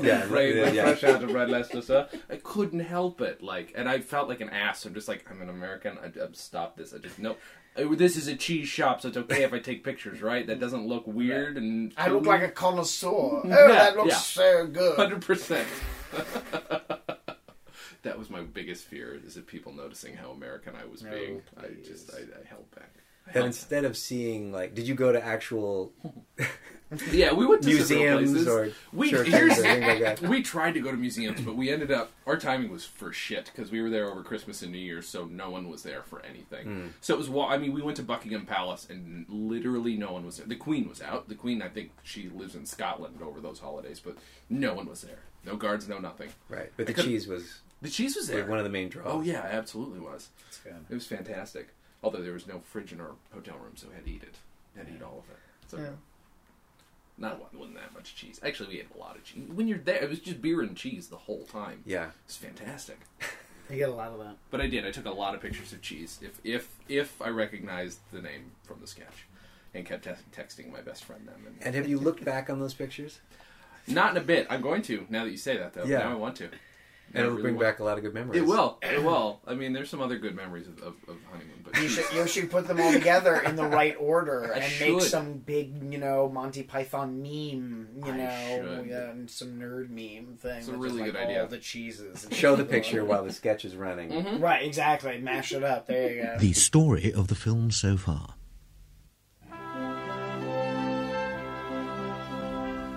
yeah, Right, yeah, yeah. fresh out of Red Leicester, so I couldn't help it. Like, and I felt like an ass. I'm just like, I'm an American. I'm I stop this. I just no. Uh, This is a cheese shop, so it's okay if I take pictures, right? That doesn't look weird and. I look like a connoisseur. Oh, Yeah, that looks yeah. so good. Hundred percent. That was my biggest fear: is that people noticing how American I was No, being. I just, I, I held back. I And held instead of seeing like, did you go to actual back. yeah, we went to several museums places. or we here's or like that? we tried to go to museums, but we ended up our timing was for shit because we were there over Christmas and New Year's, so no one was there for anything. Hmm. So it was. wa- I mean, we went to Buckingham Palace and literally no one was there. The Queen was out. The Queen, I think, she lives in Scotland over those holidays, but no one was there. No guards, no nothing. right? But the I could- cheese was The cheese was there. one of the main draws. Oh yeah, absolutely was. That's good. It was fantastic. Although there was no fridge in our hotel room, so we had to eat it. Had to eat all of it. So Yeah. Not one, wasn't that much cheese. Actually, we had a lot of cheese. When you're there, it was just beer and cheese the whole time. Yeah. It's fantastic. I get a lot of that. But I did. I took a lot of pictures of cheese. If if if I recognized the name from the sketch, and kept te- texting my best friend them. And, And have you looked back on those pictures? not in a bit. I'm going to now that you say that though. Yeah. Now I want to. And it'll really bring want- back a lot of good memories. It will. It will. I mean, there's some other good memories of, of, of honeymoon, but You should, you should put them all together in the right order I and should. make some big, you know, Monty Python meme, you I know, should. and some nerd meme thing. It's a really just, good like, idea. All the cheeses. Show the picture while the sketch is running. Mm-hmm. Right, exactly. Mash it up. There you go. The story of the film so far.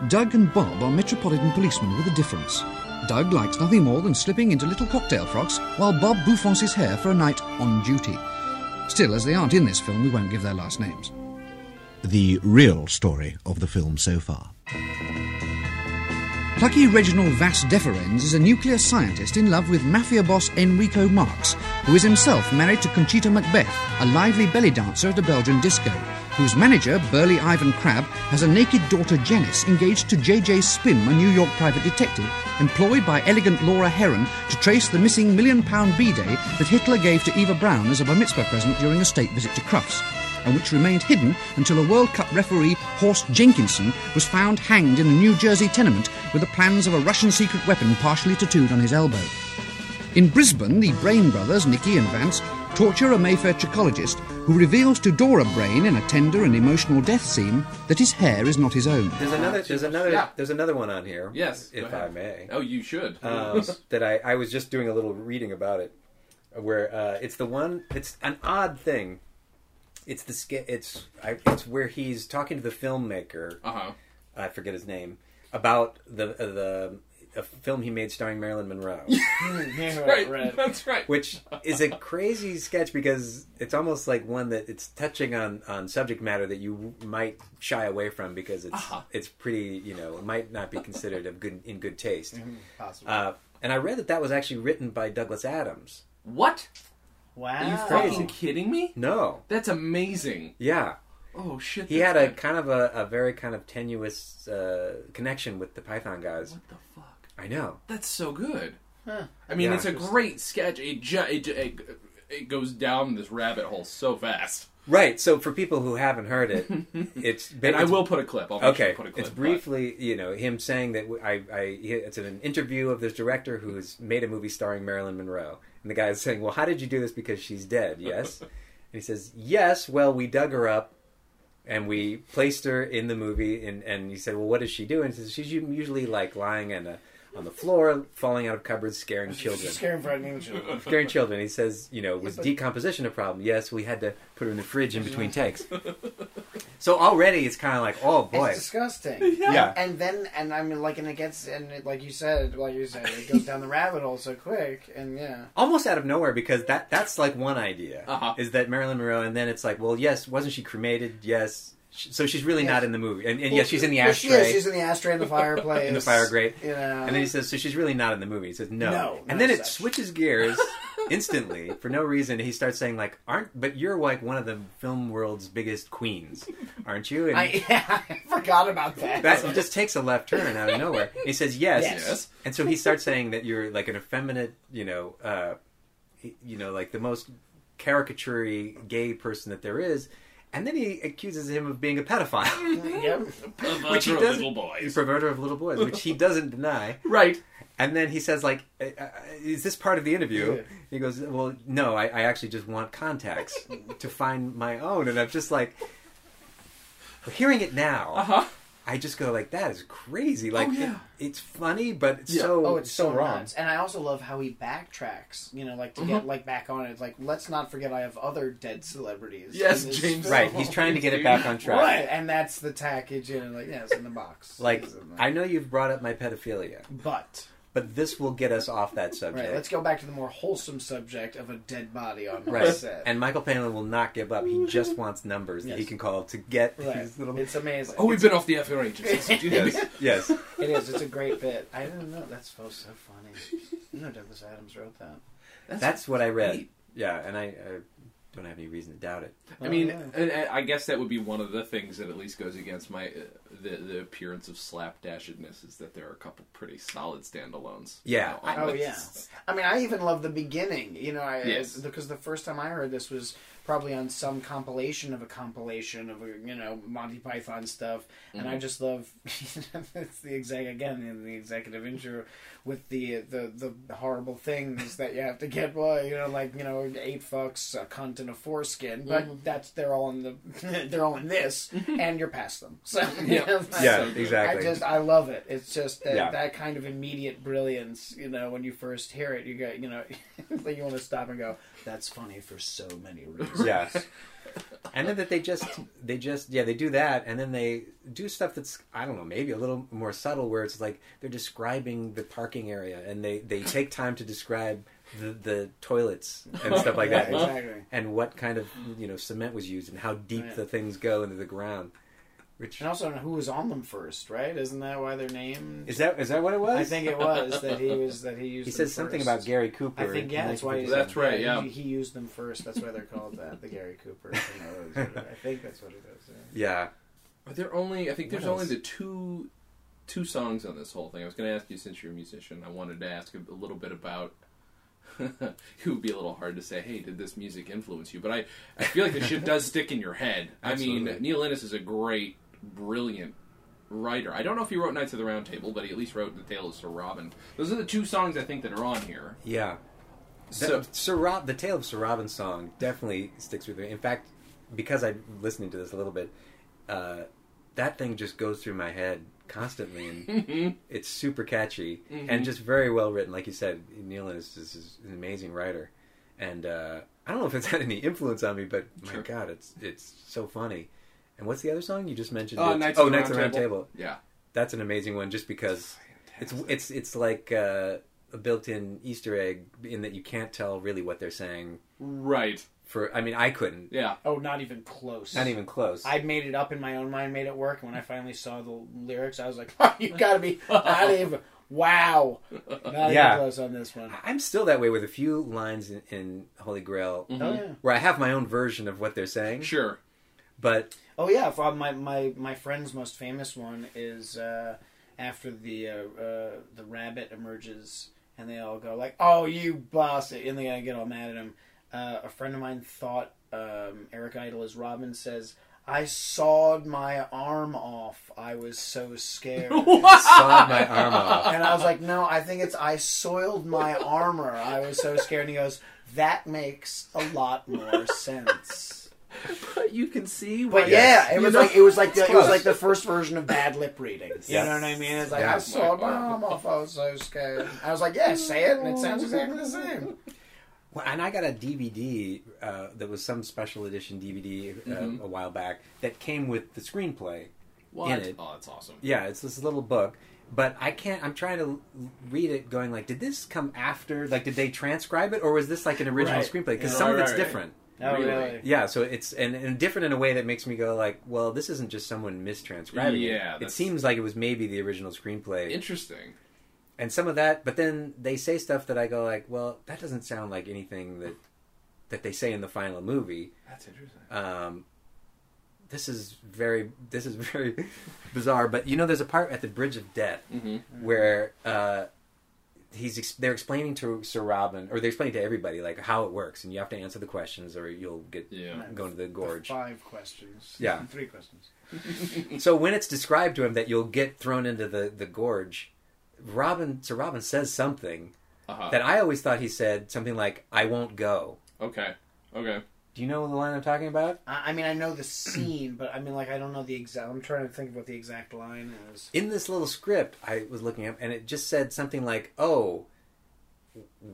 Doug and Bob are metropolitan policemen with a difference. Doug likes nothing more than slipping into little cocktail frocks while Bob bouffants his hair for a night on duty. Still, as they aren't in this film, we won't give their last names. The real story of the film so far. Plucky Reginald Vass Deferens is a nuclear scientist in love with mafia boss Enrico Marx, who is himself married to Conchita Macbeth, a lively belly dancer at a Belgian disco, whose manager, burly Ivan Crabbe, has a naked daughter Janice engaged to J.J. Spim, a New York private detective, employed by elegant Laura Heron to trace the missing million pound B-Day that Hitler gave to Eva Braun as a bar mitzvah present during a state visit to Crufts and which remained hidden until a World Cup referee, Horst Jenkinson, was found hanged in a New Jersey tenement with the plans of a Russian secret weapon partially tattooed on his elbow. In Brisbane, the Brain brothers, Nicky and Vance, torture a Mayfair trichologist who reveals to Dora Brain in a tender and emotional death scene that his hair is not his own. There's another. There's another. Yeah. There's another one on here. Yes, if. I may. Oh, you should. um, that I, I was just doing a little reading about it, where uh, it's the one. It's an odd thing. It's the sk- It's I, it's where he's talking to the filmmaker. uh huh. I forget his name about the uh, the a film he made starring Marilyn Monroe, Right, right. That's right. which is a crazy sketch because it's almost like one that it's touching on on subject matter that you might shy away from because it's Uh-huh. it's pretty you know it might not be considered of good in good taste. Possible. Uh, and I read that that was actually written by Douglas Adams. what? wow. Are you crazy. fucking kidding me? No, That's amazing. yeah, Oh shit. he that's had a good. kind of a, a very kind of tenuous uh, connection with the Python guys. What the fuck? I know. That's so good. Huh. I mean, Yeah. it's a great sketch. It, ju- it, ju- it it goes down this rabbit hole so fast. Right. So for people who haven't heard it, it's And I it's- will put a clip. I'll make sure Okay, to put a clip. it's but- briefly, you know, him saying that I, I, it's an interview of this director who's made a movie starring Marilyn Monroe, and the guy is saying, "Well, how did you do this? Because she's dead, yes." and he says, "Yes. Well, we dug her up, and we placed her in the movie." And and he said, "Well, what does she do?" And he says, "She's usually like lying in a, on the floor, falling out of cupboards, scaring children." Scaring frightening children. Scaring children. He says, you know, was decomposition a problem? Yes, we had to put her in the fridge in between takes. So already it's kind of like, oh boy, It's disgusting. Yeah. And then, and I mean, like, and it gets, and it, like you said, like you said, it goes down the rabbit hole so quick, and yeah. almost out of nowhere because that that's like one idea Uh-huh. is that Marilyn Monroe, and then it's like, well, yes, wasn't she cremated? Yes, Sh- so she's really Yes. not in the movie, and, and yes, she's in the Well, she ashtray. is. She's in the ashtray in the fireplace. In the fire grate. You know. and then he says, so she's really not in the movie. He says, no. No, and no then it such. switches gears instantly for no reason. He starts saying like, aren't, but you're like one of the film world's biggest queens, aren't you? And I, yeah, I forgot about that. that just takes a left turn out of nowhere. He says yes. Yes. Yes. And so he starts saying that you're like an effeminate, you know, uh, you know, like the most caricature gay person that there is. And then he accuses him of being a pedophile, yep. which he For doesn't. little boys. Perverter of little boys, which he doesn't deny. Right. And then he says, like, uh, uh, is this part of the interview? Yeah. He goes, well, no, I, I actually just want contacts to find my own. And I'm just like, hearing it now, Uh huh. I just go like, that is crazy. Like, Oh, yeah. it- it's funny, but it's Yeah. so Oh, it's so, wrong. nuts. And I also love how he backtracks. You know, like to Mm-hmm. get like back on it. Like let's not forget I have other dead celebrities. Yes, James- film. Right, he's trying to get it back on track. Right, and that's the package. You know, like yeah, it's in the box. Like, in the- I know you've brought up my pedophilia, but but this will get us off that subject. right, let's go back to the more wholesome subject of a dead body on Right. set. And Michael Palin will not give up. He just wants numbers that he can call to get right, these little. it's amazing. Oh, we've been off the air for ages. Yes, yes. It is. It's a great bit. I didn't know. That's so so funny. No, Douglas Adams wrote that. That's what I read. great. Yeah, and I, I don't have any reason to doubt it. I mean, Oh, and- and I guess that would be one of the things that at least goes against my uh, the the appearance of slapdashedness is that there are a couple pretty solid standalones. you Yeah. know, on Oh yeah. I mean, I even love the beginning. You know, I, Yes. because the first time I heard this was probably on some compilation of a compilation of you know Monty Python stuff, and Mm-hmm. I just love it's the exec again in the executive intro with the the the horrible things that you have to get. Well, you know, like you know, eight fucks, a cunt, and a foreskin. But Mm-hmm. that's they're all in the they're all in this, and you're past them. So Yeah. Yeah, So good. exactly. I just I love it. It's just that, Yeah. that kind of immediate brilliance. You know, when you first hear it, you go, you know, like you want to stop and go, "That's funny for so many reasons." yes. and then that they just they just yeah they do that and then they do stuff that's i don't know maybe a little more subtle where it's like they're describing the parking area and they they take time to describe the, the toilets and stuff like that exactly. and what kind of you know cement was used and how deep oh, Right. the things go into the ground which And also, who was on them first, right? Isn't that why they're named? is that is that what it was I think it was that he was that he used. he them says something first. about gary cooper I think yeah, that's why. He, That's right, yeah. he, he used them first. That's why they're called that, the Gary Cooper. You know, I think that's what it is. Yeah. yeah Are there only? I think there's only the two two songs on this whole thing. I was going to ask you since you're a musician. I wanted to ask a, a little bit about. it would be a little hard to say, "Hey, did this music influence you?" But I, I feel like the shit does stick in your head. I mean, Neil Innes is a great, brilliant writer. I don't know if he wrote Knights of the Round Table, but he at least wrote The Tale of Sir Robin. Those are the two songs I think that are on here. yeah So, the, Sir Rob, the Tale of Sir Robin song definitely sticks with me. In fact, because I'm listening to this a little bit, uh, that thing just goes through my head constantly, and it's super catchy and just very well written. Like you said, Neil is, is, is an amazing writer, and uh, I don't know if it's had any influence on me, but my Sure. God, it's it's so funny. And what's the other song you just mentioned? uh, It's- Knights oh, of the Knights of the Round Table. Table. Yeah. That's an amazing one, just because it's it's it's like uh, a built-in Easter egg in that you can't tell really what they're saying. Right. For I mean, I couldn't, Yeah. Oh, not even close. not even close. I made it up in my own mind, made it work. And when I finally saw the lyrics, I was like, oh, "You gotta be not even wow, not Yeah. even close on this one." I'm still that way with a few lines in, in Holy Grail Oh yeah, where I have my own version of what they're saying, Sure. but oh yeah. For my my my friend's most famous one is uh, after the uh, uh, the rabbit emerges, and they all go like, "Oh, you boss!" and they get all mad at him. Uh, a friend of mine thought um, Eric Idle as Robin says. I sawed my arm off. I was so scared. sawed my arm off. And I was like, no, I think it's I soiled my armor. I was so scared. And he goes, that makes a lot more sense. But you can see. But why- yeah, it You was know- like it was like the, it was like the first version of bad lip reading. You Yes. know what I mean? It's like Yeah. I sawed my arm off. I was so scared. I was like, yeah, say it, and it sounds exactly the same. Well, and I got a DVD uh, that was some special edition DVD uh, Mhm. a while back that came with the screenplay. What? in it. Oh, that's awesome. Yeah, it's this little book, but I can't. I'm trying to read it, going like, did this come after? Like, did they transcribe it, or was this like an original Right. screenplay? Because Yeah. some of it's right, right. different. Oh, Really? really? Yeah, so it's and, and different in a way that makes me go like, well, this isn't just someone mistranscribing it. Yeah, it that's- seems like it was maybe the original screenplay, Interesting. and some of that. But then they say stuff that I go like, well, that doesn't sound like anything that that they say in the final movie. That's interesting. Um, this is very this is very bizarre. But you know, there's a part at the Bridge of Death hmm where uh, he's they're explaining to Sir Robin, or they're explaining to everybody like how it works, and you have to answer the questions, or you'll get Yeah. go into the gorge. Five questions. Yeah. Three questions. So when it's described to him that you'll get thrown into the, the gorge, Robin Sir Robin says something Uh-huh. that I always thought he said something like "I won't go." Okay. Okay. Do you know the line I'm talking about? I, I mean, I know the scene, but I mean, like, I don't know the exact. I'm trying to think of what the exact line is. In this little script I was looking at, and it just said something like "Oh,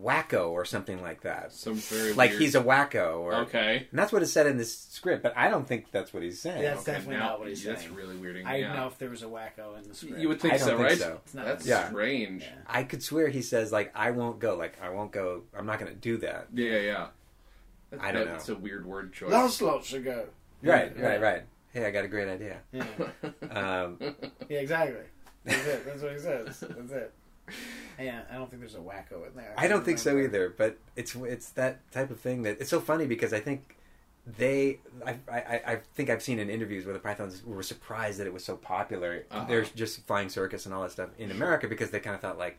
wacko" or something like that. Some very Like weird- he's a wacko, or okay. and that's what it said in this script. But I don't think that's what he's saying. That's Okay, definitely now- not what he's That's saying. really weirding. I me didn't out. know if there was a wacko in the script. You would think I don't so, think right? so. It's not That's Yeah. strange. Yeah. I could swear he says like "I won't go." Like I won't go. I'm not going to do that. Yeah, yeah. That- I don't That's a weird word choice. Lancelot should go. Right, Yeah. right, right. Hey, I got a great idea. Yeah. Um, yeah, exactly. That's it. That's what he says. That's it. Yeah, I don't think there's a wacko in there. I don't think so remember. either, but it's it's that type of thing that it's so funny because I think they I, I, I think I've seen in interviews where the Pythons were surprised that it was so popular. Uh-huh. They're just flying circus and all that stuff in America because they kind of thought like,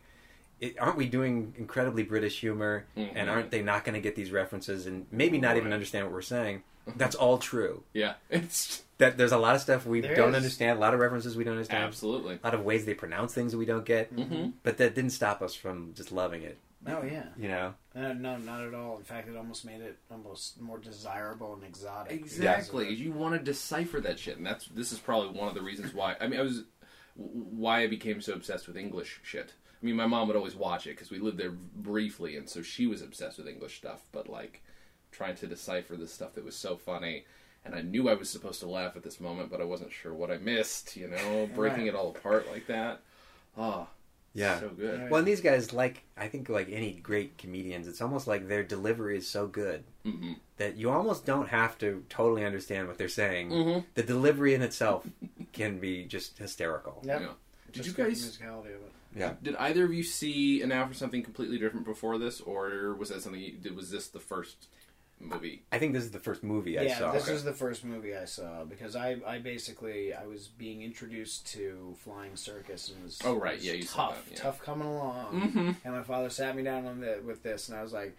it, aren't we doing incredibly British humor Mhm. and aren't they not going to get these references and maybe not even understand what we're saying? That's all true. Yeah, it's That there's a lot of stuff we There don't is. understand, a lot of references we don't understand, absolutely. a lot of ways they pronounce things that we don't get. hmm But that didn't stop us from just loving it. Oh yeah. You know. Uh, no, not at all. In fact, it almost made it almost more desirable and exotic. Exactly. You want to decipher that shit, and that's this is probably one of the reasons why. I mean, I was why I became so obsessed with English shit. I mean, my mom would always watch it because we lived there briefly, and so she was obsessed with English stuff. But like trying to decipher the stuff that was so funny, and I knew I was supposed to laugh at this moment, but I wasn't sure what I missed. You know, breaking Right. it all apart like that. Ah, Yeah. so good. Well, and these guys, like I think, like any great comedians, it's almost like their delivery is so good hmm that you almost don't have to totally understand what they're saying. Mhm. The delivery in itself can be just hysterical. Yep. Yeah. Did Just you the guys? Musicality of it. Yeah. Did either of you see And Now for Something Completely Different before this, or was that something? You, did- was this the first movie? I think this is the first movie I yeah, saw. this is the first movie I saw because I, I basically I was being introduced to Flying Circus and was Oh, right. was Yeah, you saw tough, that, yeah. tough coming along. Mhm. And my father sat me down on the, with this, and I was like,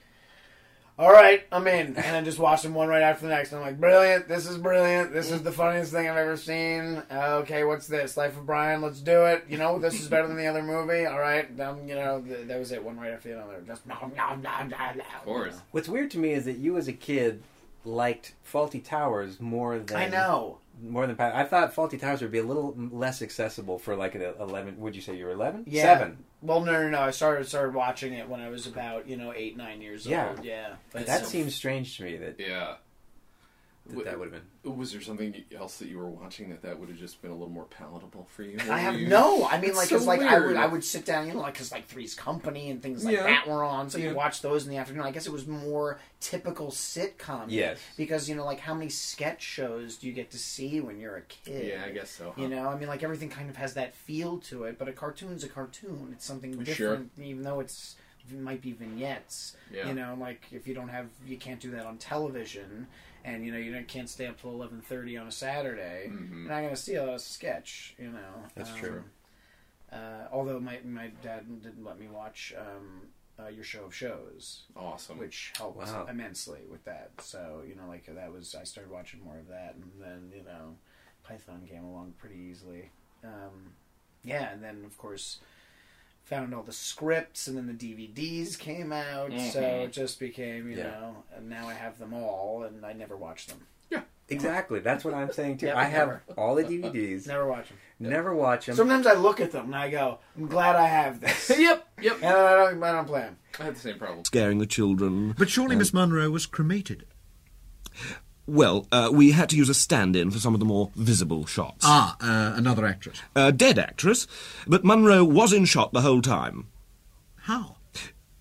"All right, I'm in." And I'm just watching one right after the next. And I'm like, "Brilliant! This is brilliant! This is the funniest thing I've ever seen." Uh, okay, what's this? Life of Brian. Let's do it. You know, this is better than the other movie. All right, um, you know, th- that was it. One right after the other. Just no, no, no, no, no. Of course. What's weird to me is that you, as a kid, liked Fawlty Towers more than I know. More than Pat. I thought Fawlty Towers would be a little less accessible for like an eleven. Would you say you were eleven? Yeah. Seven. Well, no, no, no. I started started watching it when I was about you know eight, nine years Yeah. old. Yeah, but that so- seems strange to me that Yeah. That, that would have been. Was there something else that you were watching that that would have just been a little more palatable for you? I have You- no. I mean, It's like, so cause like I would. I would sit down, you know, like, cause like Three's Company and things like Yeah. that were on, so Yeah. you watch those in the afternoon. I guess it was more typical sitcom. Yes. Because you know, like, how many sketch shows do you get to see when you're a kid? Yeah, I guess so. huh? You know, I mean, like everything kind of has that feel to it, but a cartoon's a cartoon. It's something Sure. different, even though it's it might be vignettes. Yeah. You know, like if you don't have, you can't do that on television, and you know, you don't, can't stay up till eleven thirty on a Saturday. Mhm. You're not going to see a sketch. You know, That's Um, true. Uh, although my my dad didn't let me watch um, uh, your show of shows, Awesome. which helped Wow. immensely with that. So you know, like that was I started watching more of that, and then you know, Python came along pretty easily. Um, yeah, and then of course found all the scripts, and then the DVDs came out. So Mhm. it just became you Yeah. know, and now I have them all, and I never watch them. Yeah. Exactly. That's what I'm saying too. Yeah, I have never. all the DVDs. Never watch them. Never watch them. Sometimes I look at them and I go, "I'm glad I have this." yep, yep. and I don't, I don't play them. I had the same problem. Scaring the children. But surely Miss Monroe was cremated. Well, uh, we had to use a stand-in for some of the more visible shots. Ah, uh, another actress. A dead actress, but Monroe was in shot the whole time. How?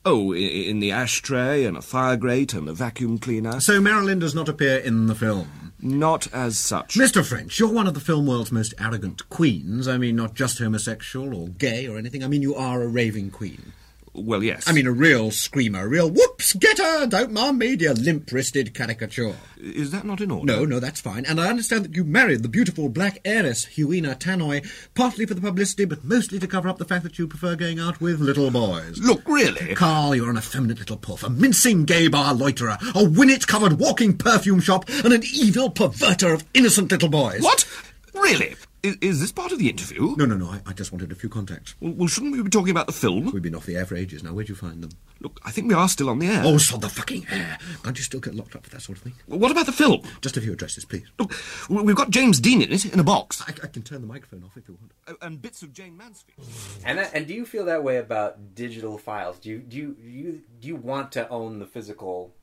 Oh, in the ashtray and a fire grate and a vacuum cleaner. So Marilyn does not appear in the film. Not as such. Mr. French, you're one of the film world's most arrogant queens. I mean, not just homosexual or gay or anything. I mean, you are a raving queen. Well, yes. I mean, a real screamer, a real whoops, get her, don't mind me, dear limp-wristed caricature. is that not in order? No, no, that's fine. And I understand that you married the beautiful black heiress, Huina Tannoy, partly for the publicity, but mostly to cover up the fact that you prefer going out with little boys. Look, really? Carl, you're an effeminate little puff, a mincing gay bar loiterer, a winnet-covered walking perfume shop, and an evil perverter of innocent little boys. What? Really? Is, is this part of the interview? No, no, no, I, I just wanted a few contacts. Well, well, shouldn't we be talking about the film? We've been off the air for ages now. Where'd you find them? Look, I think we are still on the air. Oh, sod the fucking air. Can't you still get locked up for that sort of thing? What about the film? Just a few addresses, please. Look, we've got James Dean in it, in a box. I, I can turn the microphone off if you want. Oh, and bits of Jayne Mansfield. And that, and do you feel that way about digital files? Do you do you, do you do you want to own the physical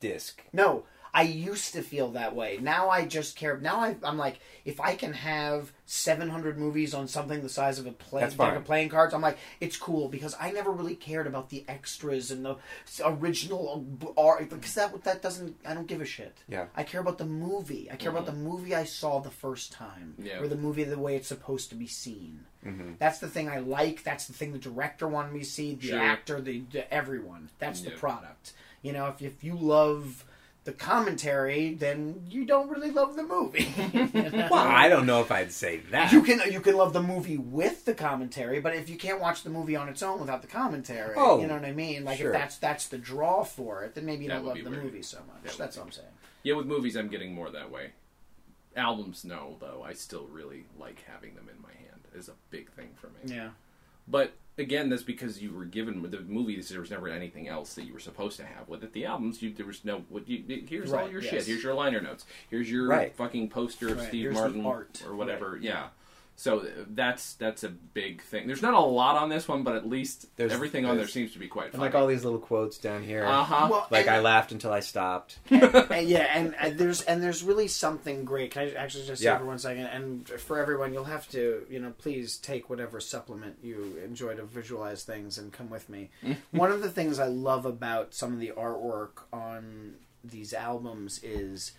disc? No, I used to feel that way. Now I just care. Now I, I'm like, if I can have 700 movies on something the size of a play, deck of playing cards, I'm like, it's cool because I never really cared about the extras and the original art because that that doesn't. I don't give a shit. Yeah. I care about the movie. I care about the movie I saw the first time, Yeah. or the movie the way it's supposed to be seen. Mm-hmm. That's the thing I like. That's the thing the director wanted me to see. The Sure. actor, the, the everyone. That's the product. You know, if if you love the commentary, then you don't really love the movie. You know? Well, I don't know if I'd say that. You can you can love the movie with the commentary, but if you can't watch the movie on its own without the commentary, Oh, you know what I mean? Like sure. if that's that's the draw for it, then maybe you That don't love the weird. movie so much. That That's be what I'm saying. Yeah, with movies, I'm getting more that way. Albums, no, though. I still really like having them in my hand. Is a big thing for me. Yeah. But again, that's because you were given with the movies. There was never anything else that you were supposed to have with it. The albums, you, there was no. What you, here's all your yes. shit. Here's your liner notes. Here's your Right. fucking poster of Right, Steve here's Martin art. or whatever. Yeah. So uh, that's that's a big thing. There's not a lot on this one, but at least There's- everything on there seems to be quite And like all these little quotes down here. uh huh. Well, Like and- I laughed until I stopped. and yeah, and, and there's and there's really something great. Can I actually just say Yeah. for one second? And for everyone, you'll have to, you know, please take whatever supplement you enjoy to visualize things and come with me. one of the things I love about some of the artwork on these albums is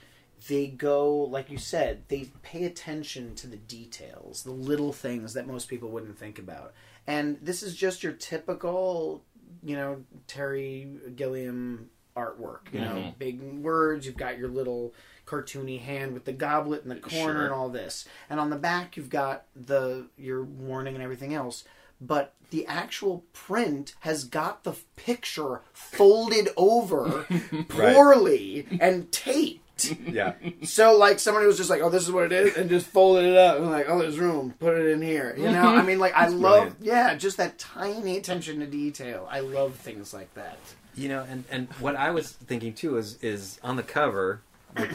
they go, like you said, they pay attention to the details, the little things that most people wouldn't think about. And this is just your typical, you know, Terry Gilliam artwork. You know, mm-hmm. big words. You've got your little cartoony hand with the goblet in the corner Sure. and all this. And on the back, you've got the your warning and everything else. But the actual print has got the picture folded over poorly and taped. Yeah. So like somebody was just like, "Oh, this is what it is," and just folded it up and like, "Oh, there's room. Put it in here." You know, I mean, like I love, brilliant. yeah, just that tiny attention to detail. I love things like that. You know, and, and what I was thinking too is is on the cover, which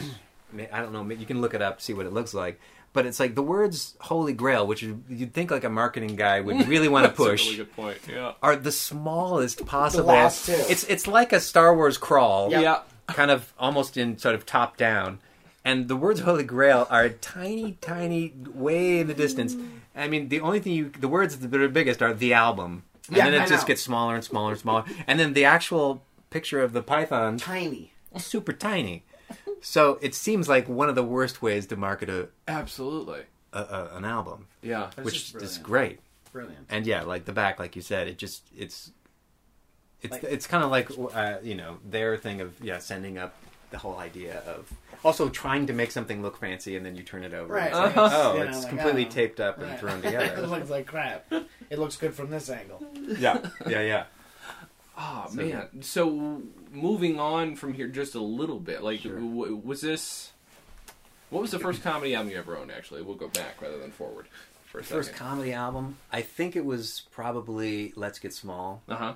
I don't know, you can look it up, see what it looks like. But it's like the words "Holy Grail," which you- you'd think like a marketing guy would really want to That's a push, really good point. Yeah. are the smallest possible. last two. It's it's like a Star Wars crawl, Yeah. Kind of almost in sort of top down. And the words "Holy Grail" are tiny, tiny, way in the distance. I mean, the only thing you, the words that are biggest are the album, and Yeah, then it I just know. gets smaller and smaller and smaller. And then the actual picture of the python Tiny. super tiny. So it seems like one of the worst ways to market a, Absolutely. a, a an album, Yeah. which is great. Brilliant. And yeah, like the back, like you said, it just it's it's Like- it's kind of like uh, you know their thing of yeah sending up the whole idea of also trying to make something look fancy and then you turn it over. and Right. it's like, oh, You know, it's like, completely oh. taped up and Right. thrown together. it looks like crap. It looks good from this angle. yeah, yeah, yeah. Oh So- man. So moving on from here just a little bit, like Sure. w- was this? What was the first comedy album you ever owned? Actually, we'll go back rather than forward for a First second. comedy album, I think it was probably Let's Get Small. uh huh.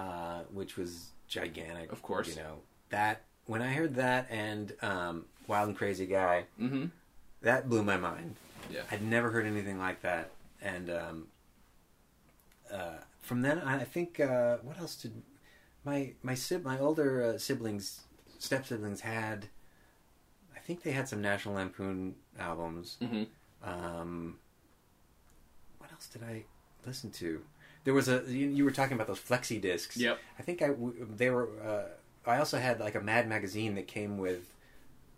Uh, which was gigantic. Of course. you know that when I heard that and um, Wild and Crazy Guy, Mm-hmm. that blew my mind. Yeah. I'd never heard anything like that, and um, uh, from then I I think uh, what else did my my sib- my older uh, siblings step siblings had. I think they had some National Lampoon albums. Mm-hmm. Um, what else did I listen to? There was a you, you were talking about those flexi discs. Yep. I think I they were. Uh, I also had like a Mad magazine that came with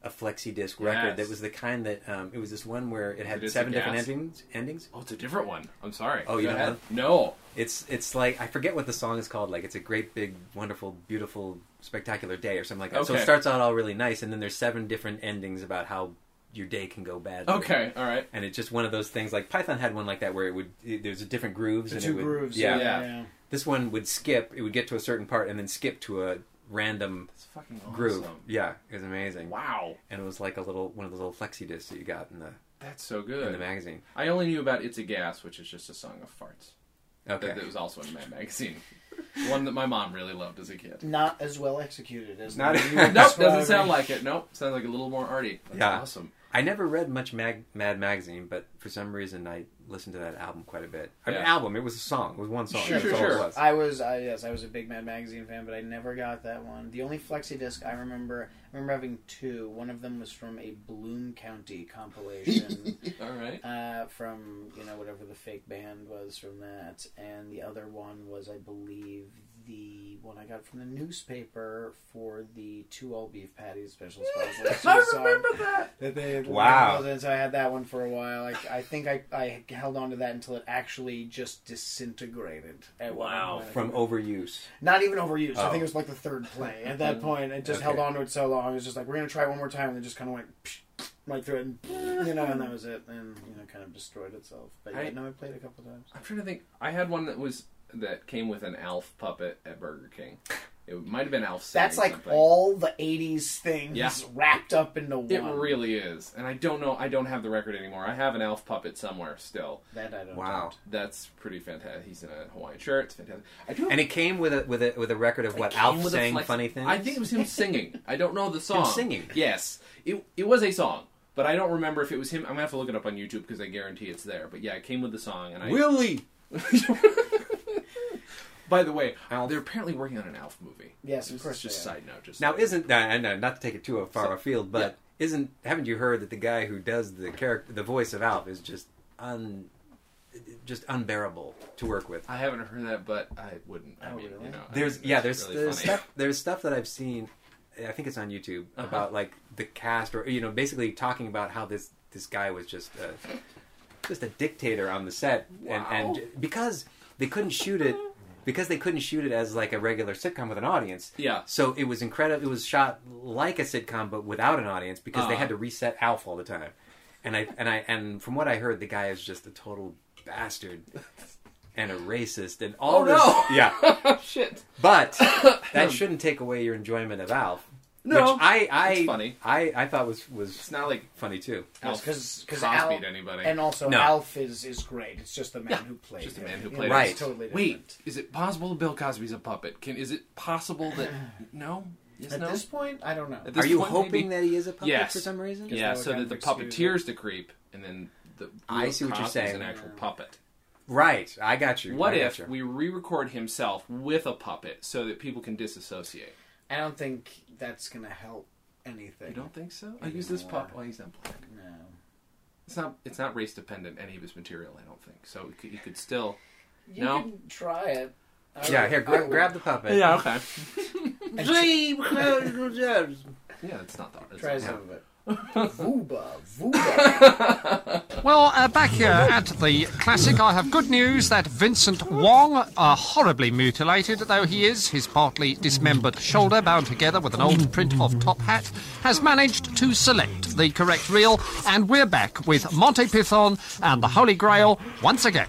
a flexi disc record that was the kind that um, it was this one where it had It seven different endings. Endings. Oh, it's a different one. I'm sorry. Oh, you Go don't ahead. know? No. It's it's like I forget what the song is called. Like it's a great big wonderful beautiful spectacular day or something like that. So it starts out all really nice, and then there's seven different endings about how your day can go bad. Okay. All right. and it's just one of those things. Like Python had one like that where it would it, there's a different grooves. The and two it would, grooves. Yeah. Yeah. This one would skip. It would get to a certain part and then skip to a random It's fucking awesome. groove. Yeah, it was amazing. Wow. And it was like a little one of those little flexi discs that you got in the That's so good. in the magazine. I only knew about "It's a Gas," which is just a song of farts. Okay. That, that was also in Mad Magazine. One that my mom really loved as a kid. Not as well executed as Not- the one you were Nope, doesn't sound like it. Nope, sounds like a little more arty. That's Yeah. awesome. I never read much mag- Mad magazine, but for some reason I listened to that album quite a bit. I mean, Yeah. album. It was a song. It was one song. Sure, That's sure, all it sure. was. I was, I, yes, I was a big Mad Magazine fan, but I never got that one. The only flexi disc I remember, I remember having two. One of them was from a Bloom County compilation. All right. uh, from you know whatever the fake band was from that, and the other one was I believe the one I got from the newspaper for the two all beef patties special sponsor. I remember that. that they had Wow. and so I had that one for a while. I, I think I, I held on to that until it actually just disintegrated. At Wow. From overuse. not even overused. I Oh. think it oh. was like the third play. At that mm-hmm. point, it just Okay. held on to it so long. It was just like we're gonna try it one more time, and it just kind of went psh, right through it, and you know, and that was it, and you know, kind of destroyed itself. But yeah, I- no, I played a couple times. I'm trying to think. I had one that was that came with an Alf puppet at Burger King. It might have been Alf. saying That's like something. all the '80s things Yeah. wrapped up into one. It really is, and I don't know. I don't have the record anymore. I have an Alf puppet somewhere still. that I don't. Wow. That's pretty fantastic. He's in a Hawaiian shirt. It's fantastic. I do. And it came with a with a with a record of It what Alf with saying flex- funny things. I think it was him singing. I don't know the song. singing? Yes, it it was a song. But I don't remember if it was him. I'm gonna have to look it up on YouTube because I guarantee it's there. But yeah, it came with the song. And I. Willie. By the way, Alf. they're apparently working on an Alf movie. Yes, of course just side note. Just Now, isn't uh, and uh, not to take it too far So- afield, but isn't haven't you heard that the guy who does the character, the voice of Alf, is just un, just unbearable to work with? I haven't heard that, but I wouldn't. I Oh, mean, really? you know, I There's yeah, there's really there's stuff there's stuff that I've seen. I think it's on YouTube Uh-huh. about like the cast or you know basically talking about how this this guy was just a, just a dictator on the set and, and because they couldn't shoot it because they couldn't shoot it as like a regular sitcom with an audience. Yeah. So it was incredible. It was shot like a sitcom but without an audience because they Uh. had to reset Alf all the time. And I and I and from what I heard, the guy is just a total bastard and a racist and all Oh, this. no. Yeah. Shit. But that shouldn't take away your enjoyment of Alf. No, which I I it's funny. I, I thought was was It's not like funny too. Alf because because Cosby'd anybody. and also No. Alf is is great. It's just the man who played just the him. man who You played know, him. it's Right. Totally different. Wait, is it possible that Bill Cosby's a puppet? Can is it possible that no? Yes, At no. this point, I don't know. At this Are you point, hoping maybe? that he is a puppet Yes. for some reason? Yeah, so that the Rick's view. puppeteer's the creep, and then the I real see what you're Cosby's saying. An actual puppet. Right. I got you. What I if you. we re-record himself with a puppet so that people can disassociate? I don't think that's gonna help anything. You don't think so? I use this pup. Oh, he's not black. No. It's not. It's not race dependent. Any of his material, I don't think. So you could, you could still. You No? can try it. I Yeah, would- here, gra- grab the puppet. Yeah, okay. and yeah, it's not that. It's Try not- some of it. Vuba, Vuba. Well, uh, back here at the Classic, I have good news that Vincent Wong, uh, horribly mutilated though he is, his partly dismembered shoulder bound together with an old print of top hat, has managed to select the correct reel, and we're back with Monty Python and the Holy Grail once again.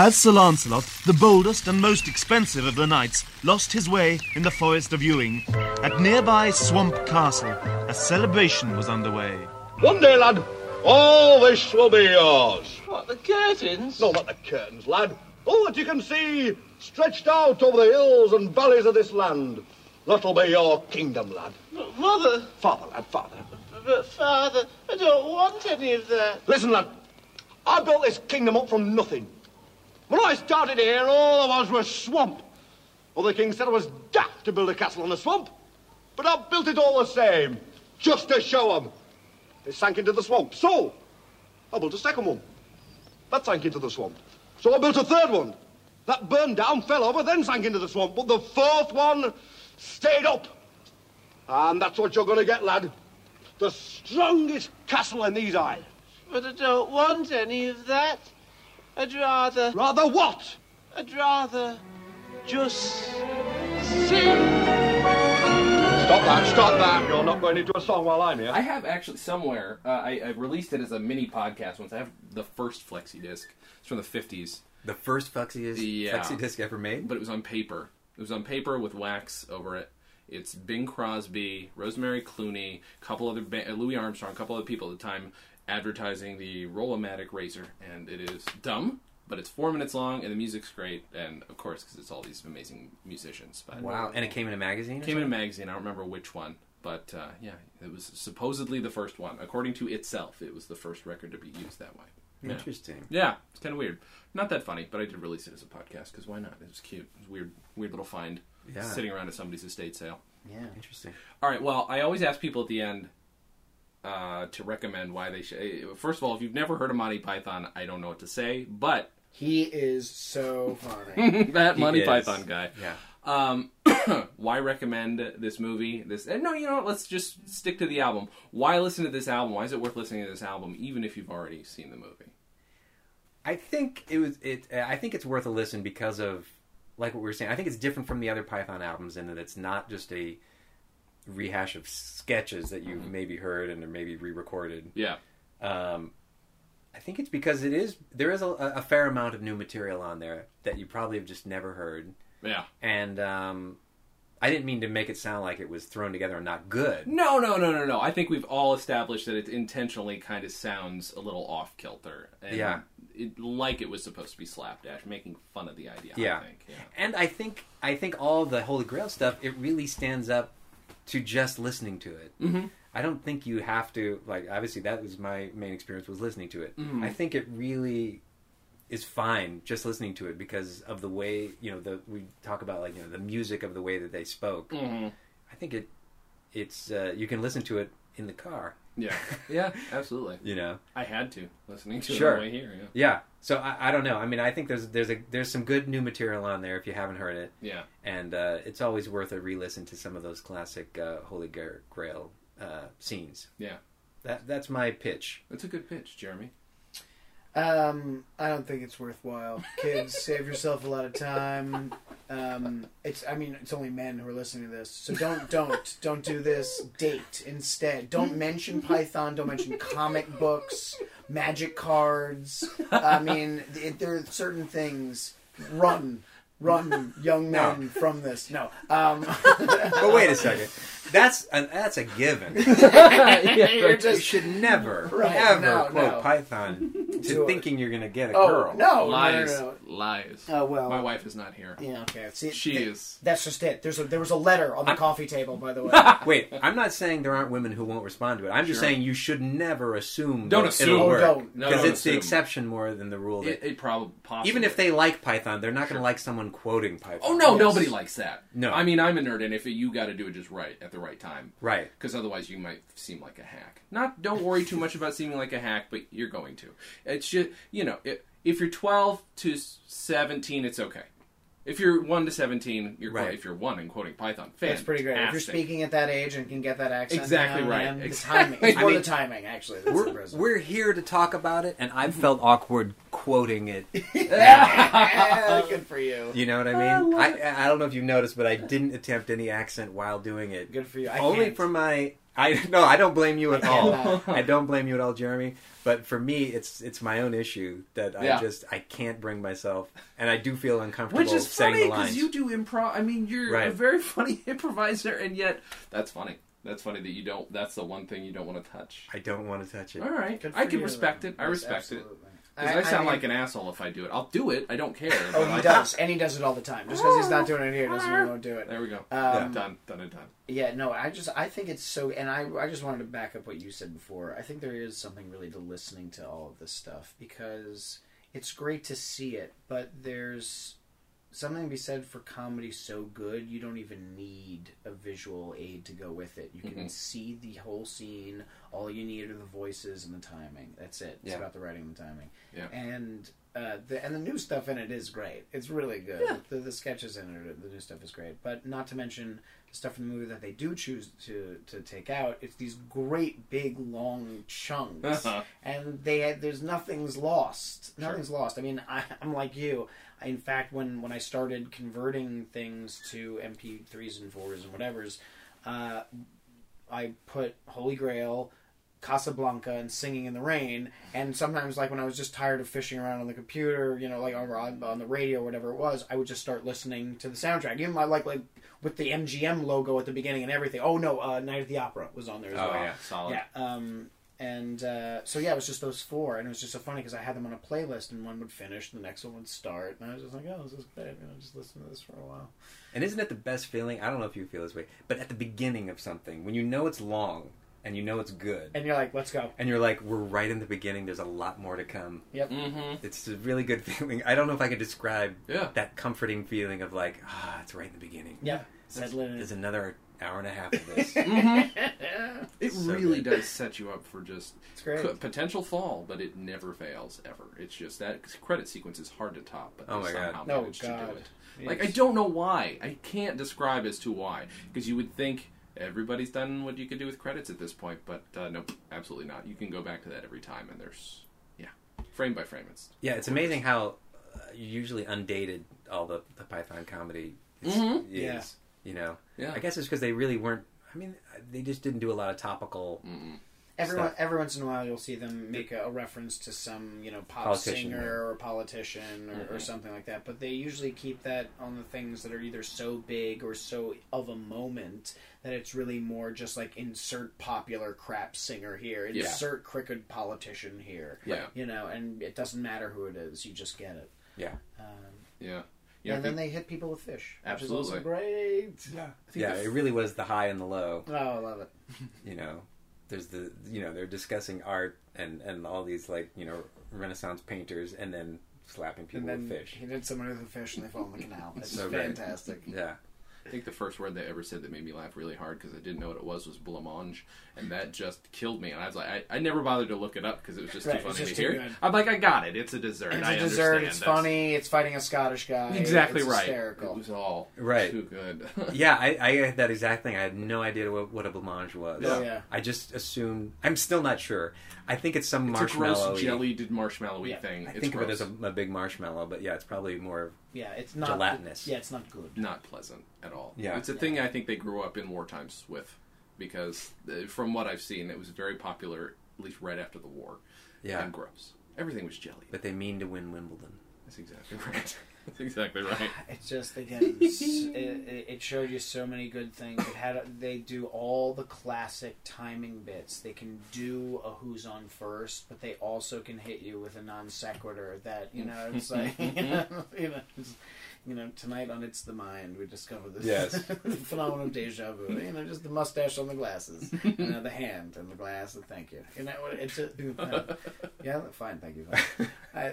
As Sir Lancelot, the boldest and most expensive of the knights, lost his way in the forest of Ewing, at nearby Swamp Castle, a celebration was underway. One day, lad, all this will be yours. What, the curtains? No, not the curtains, lad. Oh, all that you can see stretched out over the hills and valleys of this land. That'll be your kingdom, lad. But Mother, Father, lad, father. but Father, I don't want any of that. Listen, lad. I built this kingdom up from nothing. When I started here, all there was was swamp. Well, the king said I was daft to build a castle on a swamp. But I built it all the same, just to show 'em. It sank into the swamp. So, I built a second one. That sank into the swamp. So I built a third one. That burned down, fell over, then sank into the swamp. But the fourth one stayed up. And that's what you're going to get, lad. The strongest castle in these islands. But I don't want any of that. I'd rather, Rather what? I'd rather just sing. Stop that, stop that. You're not going into a song while I'm here. I have actually somewhere. Uh, I, I released it as a mini podcast once. I have the first flexi disc. It's from the fifties, The first flexi disc, Yeah. flexi disc ever made. but it was on paper. It was on paper with wax over it. It's Bing Crosby, Rosemary Clooney, a couple other ba- uh, Louis Armstrong, a couple other people at the time advertising the Rollomatic razor, and it is dumb, but it's four minutes long, and the music's great, and of course, because it's all these amazing musicians. But Wow. And it came in a magazine. Came in a magazine. I don't remember which one, but uh, yeah, it was supposedly the first one. According to itself, it was the first record to be used that way. Yeah. Interesting. Yeah, it's kind of weird. Not that funny, but I did release it as a podcast because why not? It was cute. It was weird, weird little find Yeah. sitting around at somebody's estate sale. Yeah. Interesting. All right. Well, I always ask people at the end uh, to recommend why they should. First of all, if you've never heard of Monty Python, I don't know what to say, but He is so funny. that He Monty is. Python guy. Yeah. Um, why recommend this movie? This and no, you know what? Let's just stick to the album. Why listen to this album? Why is it worth listening to this album, even if you've already seen the movie? I think it was it. I think it's worth a listen because of like what we were saying. I think it's different from the other Python albums in that it's not just a rehash of sketches that you've maybe heard and are maybe re-recorded. Yeah, Um, I think it's because it is there is a, a fair amount of new material on there that you probably have just never heard, yeah. and um, I didn't mean to make it sound like it was thrown together and not good. No, no, no, no, no. I think we've all established that it intentionally kind of sounds a little off kilter. Yeah. It, like it was supposed to be slapdash, making fun of the idea. Yeah. I think. Yeah. And I think I think all the Holy Grail stuff it really stands up to just listening to it. Mm-hmm. I don't think you have to like. Obviously, that was my main experience was listening to it. Mhm. I think it really is fine just listening to it because of the way you know the we talk about like you know the music of the way that they spoke. Mhm. I think it it's uh, you can listen to it in the car. Yeah, yeah, absolutely. You know, I had to listening to sure. it on the way here. Yeah. Yeah. So I, I don't know. I mean, I think there's there's a there's some good new material on there if you haven't heard it. Yeah. And uh, it's always worth a re-listen to some of those classic uh, Holy Grail uh, scenes. Yeah. That that's my pitch. That's a good pitch, Jeremy. Um, I don't think it's worthwhile. Kids, save yourself a lot of time. Um, it's I mean, it's only men who are listening to this, so don't don't don't do this. Date instead. Don't mention Python. Don't mention comic books, magic cards. I mean, it, there are certain things. Run, run, young No. men from this. No. Um, but wait a second. That's a, that's a given. You're you should never Right, ever no, quote no. Python to Do it. thinking you're going to get a Oh, girl. no. lies, no, lies. Oh, well. my wife is not here. Yeah, okay. See, she th- is. That's just it. There's a there was a letter on the coffee table, by the way. Wait, I'm not saying there aren't women who won't respond to it. I'm just saying you should never assume. Don't that assume. it'll Oh, don't. Because don't it's the exception more than the rule. That It, it probably possibly. even if they like Python, they're not going to like someone quoting Python. Oh no, Yes. nobody likes that. No. I mean I'm a nerd, and if it, you got to do it just right at the right time, Right. Because otherwise you might seem like a hack. Not, don't worry too much about seeming like a hack, but you're going to. It's just you know, if, if you're 12 to 17, it's okay. If you're one to 17, you're Right. quite, if you're one and quoting Python, That's pretty great. If you're speaking at that age and can get that accent, Exactly down, right. man, the timing. It's I more mean, the timing, actually. We're, we're here to talk about it, and I've felt awkward quoting it. Good for you. You know what I mean? I, I don't know if you've noticed, but I didn't attempt any accent while doing it. Good for you. I Only can't. for my. I no, I don't blame you at all. I don't blame you at all, Jeremy. But for me, it's it's my own issue that Yeah. I just I can't bring myself, and I do feel uncomfortable Which is saying funny because you do improv. I mean, you're a very funny improviser, and yet that's funny. That's funny that you don't. That's the one thing you don't want to touch. I don't want to touch it. All right, I can you, respect though. it. I Yes, respect absolutely. it. Because I, I- I sound mean- like an asshole if I do it. I'll do it. I don't care. Oh, he I- does, and he does it all the time. Just because he's not doing it here doesn't mean he won't do it. There we go. Um, Done. Done and done. Yeah, no, I just I think it's so, and I I just wanted to back up what you said before. I think there is something really to listening to all of this stuff because it's great to see it, but there's something to be said for comedy so good you don't even need a visual aid to go with it. You can Mhm. see the whole scene. All you need are the voices and the timing. That's it. It's Yeah. about the writing and the timing. Yeah. And uh, the and the new stuff in it is great. It's really good. Yeah. The, the sketches in it, the new stuff is great. But not to mention the stuff in the movie that they do choose to to take out. It's these great big long chunks, and they there's nothing's lost. Sure. Nothing's lost. I mean, I, I'm like you. I, in fact, when when I started converting things to MP3s and fours and whatever's, uh, I put Holy Grail. Casablanca and Singing in the Rain, and sometimes like when I was just tired of fishing around on the computer, you know, like on, on the radio or whatever it was, I would just start listening to the soundtrack. Even my like like with the MGM logo at the beginning and everything. Oh no, uh, Night at the Opera was on there as Oh, well. yeah. Solid. Yeah. Um, and uh, so yeah, it was just those four, and it was just so funny because I had them on a playlist, and one would finish, and the next one would start, and I was just like, oh, this is great. You know, just listen to this for a while. And isn't it the best feeling? I don't know if you feel this way, but at the beginning of something, when you know it's long and you know it's good, And you're like, let's go. and you're like, we're right in the beginning. There's a lot more to come. Yep. Mm-hmm. It's a really good feeling. I don't know if I could describe Yeah. that comforting feeling of like, ah, it's right in the beginning. Yeah. There's, there's another hour and a half of this. It So really good. does set you up for just It's great. co- potential fall, but it never fails ever. It's just that credit sequence is hard to top, but Oh they my God. somehow Oh, managed to God. do it. Like I don't know why. I can't describe as to why because you would think everybody's done what you could do with credits at this point, but uh, nope, absolutely not. You can go back to that every time, and there's yeah, frame by frame. It's yeah, it's amazing how uh, usually undated all the, the Python comedy is. Mhm. is, Yeah. You know, yeah. I guess it's because they really weren't. I mean, they just didn't do a lot of topical. Mm-mm. Everyone, stuff. every once in a while, you'll see them make a, a reference to some, you know, pop Politician, singer yeah. or politician or, or Mhm. something like that. But they usually keep that on the things that are either so big or so of a moment that it's really more just like insert popular crap singer here, Yeah. insert crooked politician here. Yeah. You know, and it doesn't matter who it is, you just get it. Yeah. Um, Yeah. You know, and then they hit people with fish. Which Absolutely. is also great. I think Yeah, it really was the high and the low. Oh, I love it. You know, there's the you know they're discussing art and and all these like you know Renaissance painters, and then slapping people And then with fish. he hit somebody with a fish and they fall in the canal. It's So great. fantastic. Yeah. I think the first word they ever said that made me laugh really hard because I didn't know what it was was blancmange, and that just killed me. And I was like, I, I never bothered to look it up because it was just Right, too funny just to too hear. good. I'm like, I got it. It's a dessert. It's I a dessert. It's That's funny. It's fighting a Scottish guy. Exactly it's right. Hysterical. It was all Right. too good. yeah, I, I had that exact thing. I had no idea what, what a blancmange was. Oh, yeah. I just assumed. I'm still not sure. I think it's some It's a marshmallow. gross jellied marshmallowy thing. I It's think of it as a, a big marshmallow, but yeah, it's probably more. Yeah, it's not gelatinous. Yeah, it's not good. not pleasant at all. Yeah. it's a thing I think they grew up in war times with, because uh, from what I've seen, it was very popular at least right after the war. Yeah. and gross. Everything was jelly. But they mean to win Wimbledon. That's exactly right. That's exactly right. It's just again, it it showed you so many good things. It had they do all the classic timing bits. They can do a who's on first, but they also can hit you with a non sequitur that you know it's like you know, you know, it's- you know tonight on It's the Mind we discover this Yes. phenomenon of deja vu. You know, just the mustache on the glasses, you know, the hand and the glass. And thank you. You know, it's just, yeah, fine, thank you. Fine. I,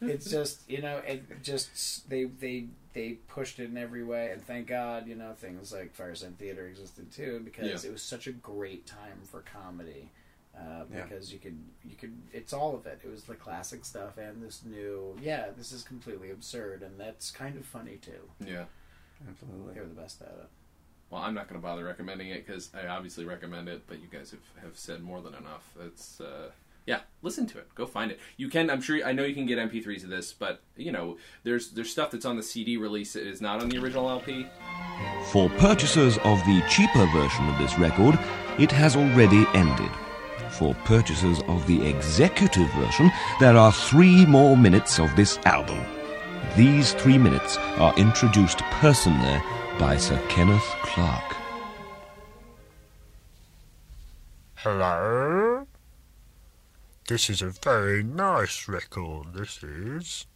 it's just you know it just they they they pushed it in every way and thank god you know things like Firesign Theatre existed too because Yeah. it was such a great time for comedy uh, Yeah. because you could you could it's all of it it was the classic stuff and this new yeah this is completely absurd and that's kind of funny too Yeah. Absolutely. they were the best at it Well, I'm not going to bother recommending it because I obviously recommend it, but you guys have, have said more than enough. It's uh, yeah, listen to it. Go find it. You can. I'm sure. I know you can get MP3s of this, but you know, there's there's stuff that's on the CD release that is not on the original LP. For purchasers of the cheaper version of this record, it has already ended. For purchasers of the executive version, there are three more minutes of this album. These three minutes are introduced personally by Sir Kenneth Clark. Hello? This is a very nice record, this is.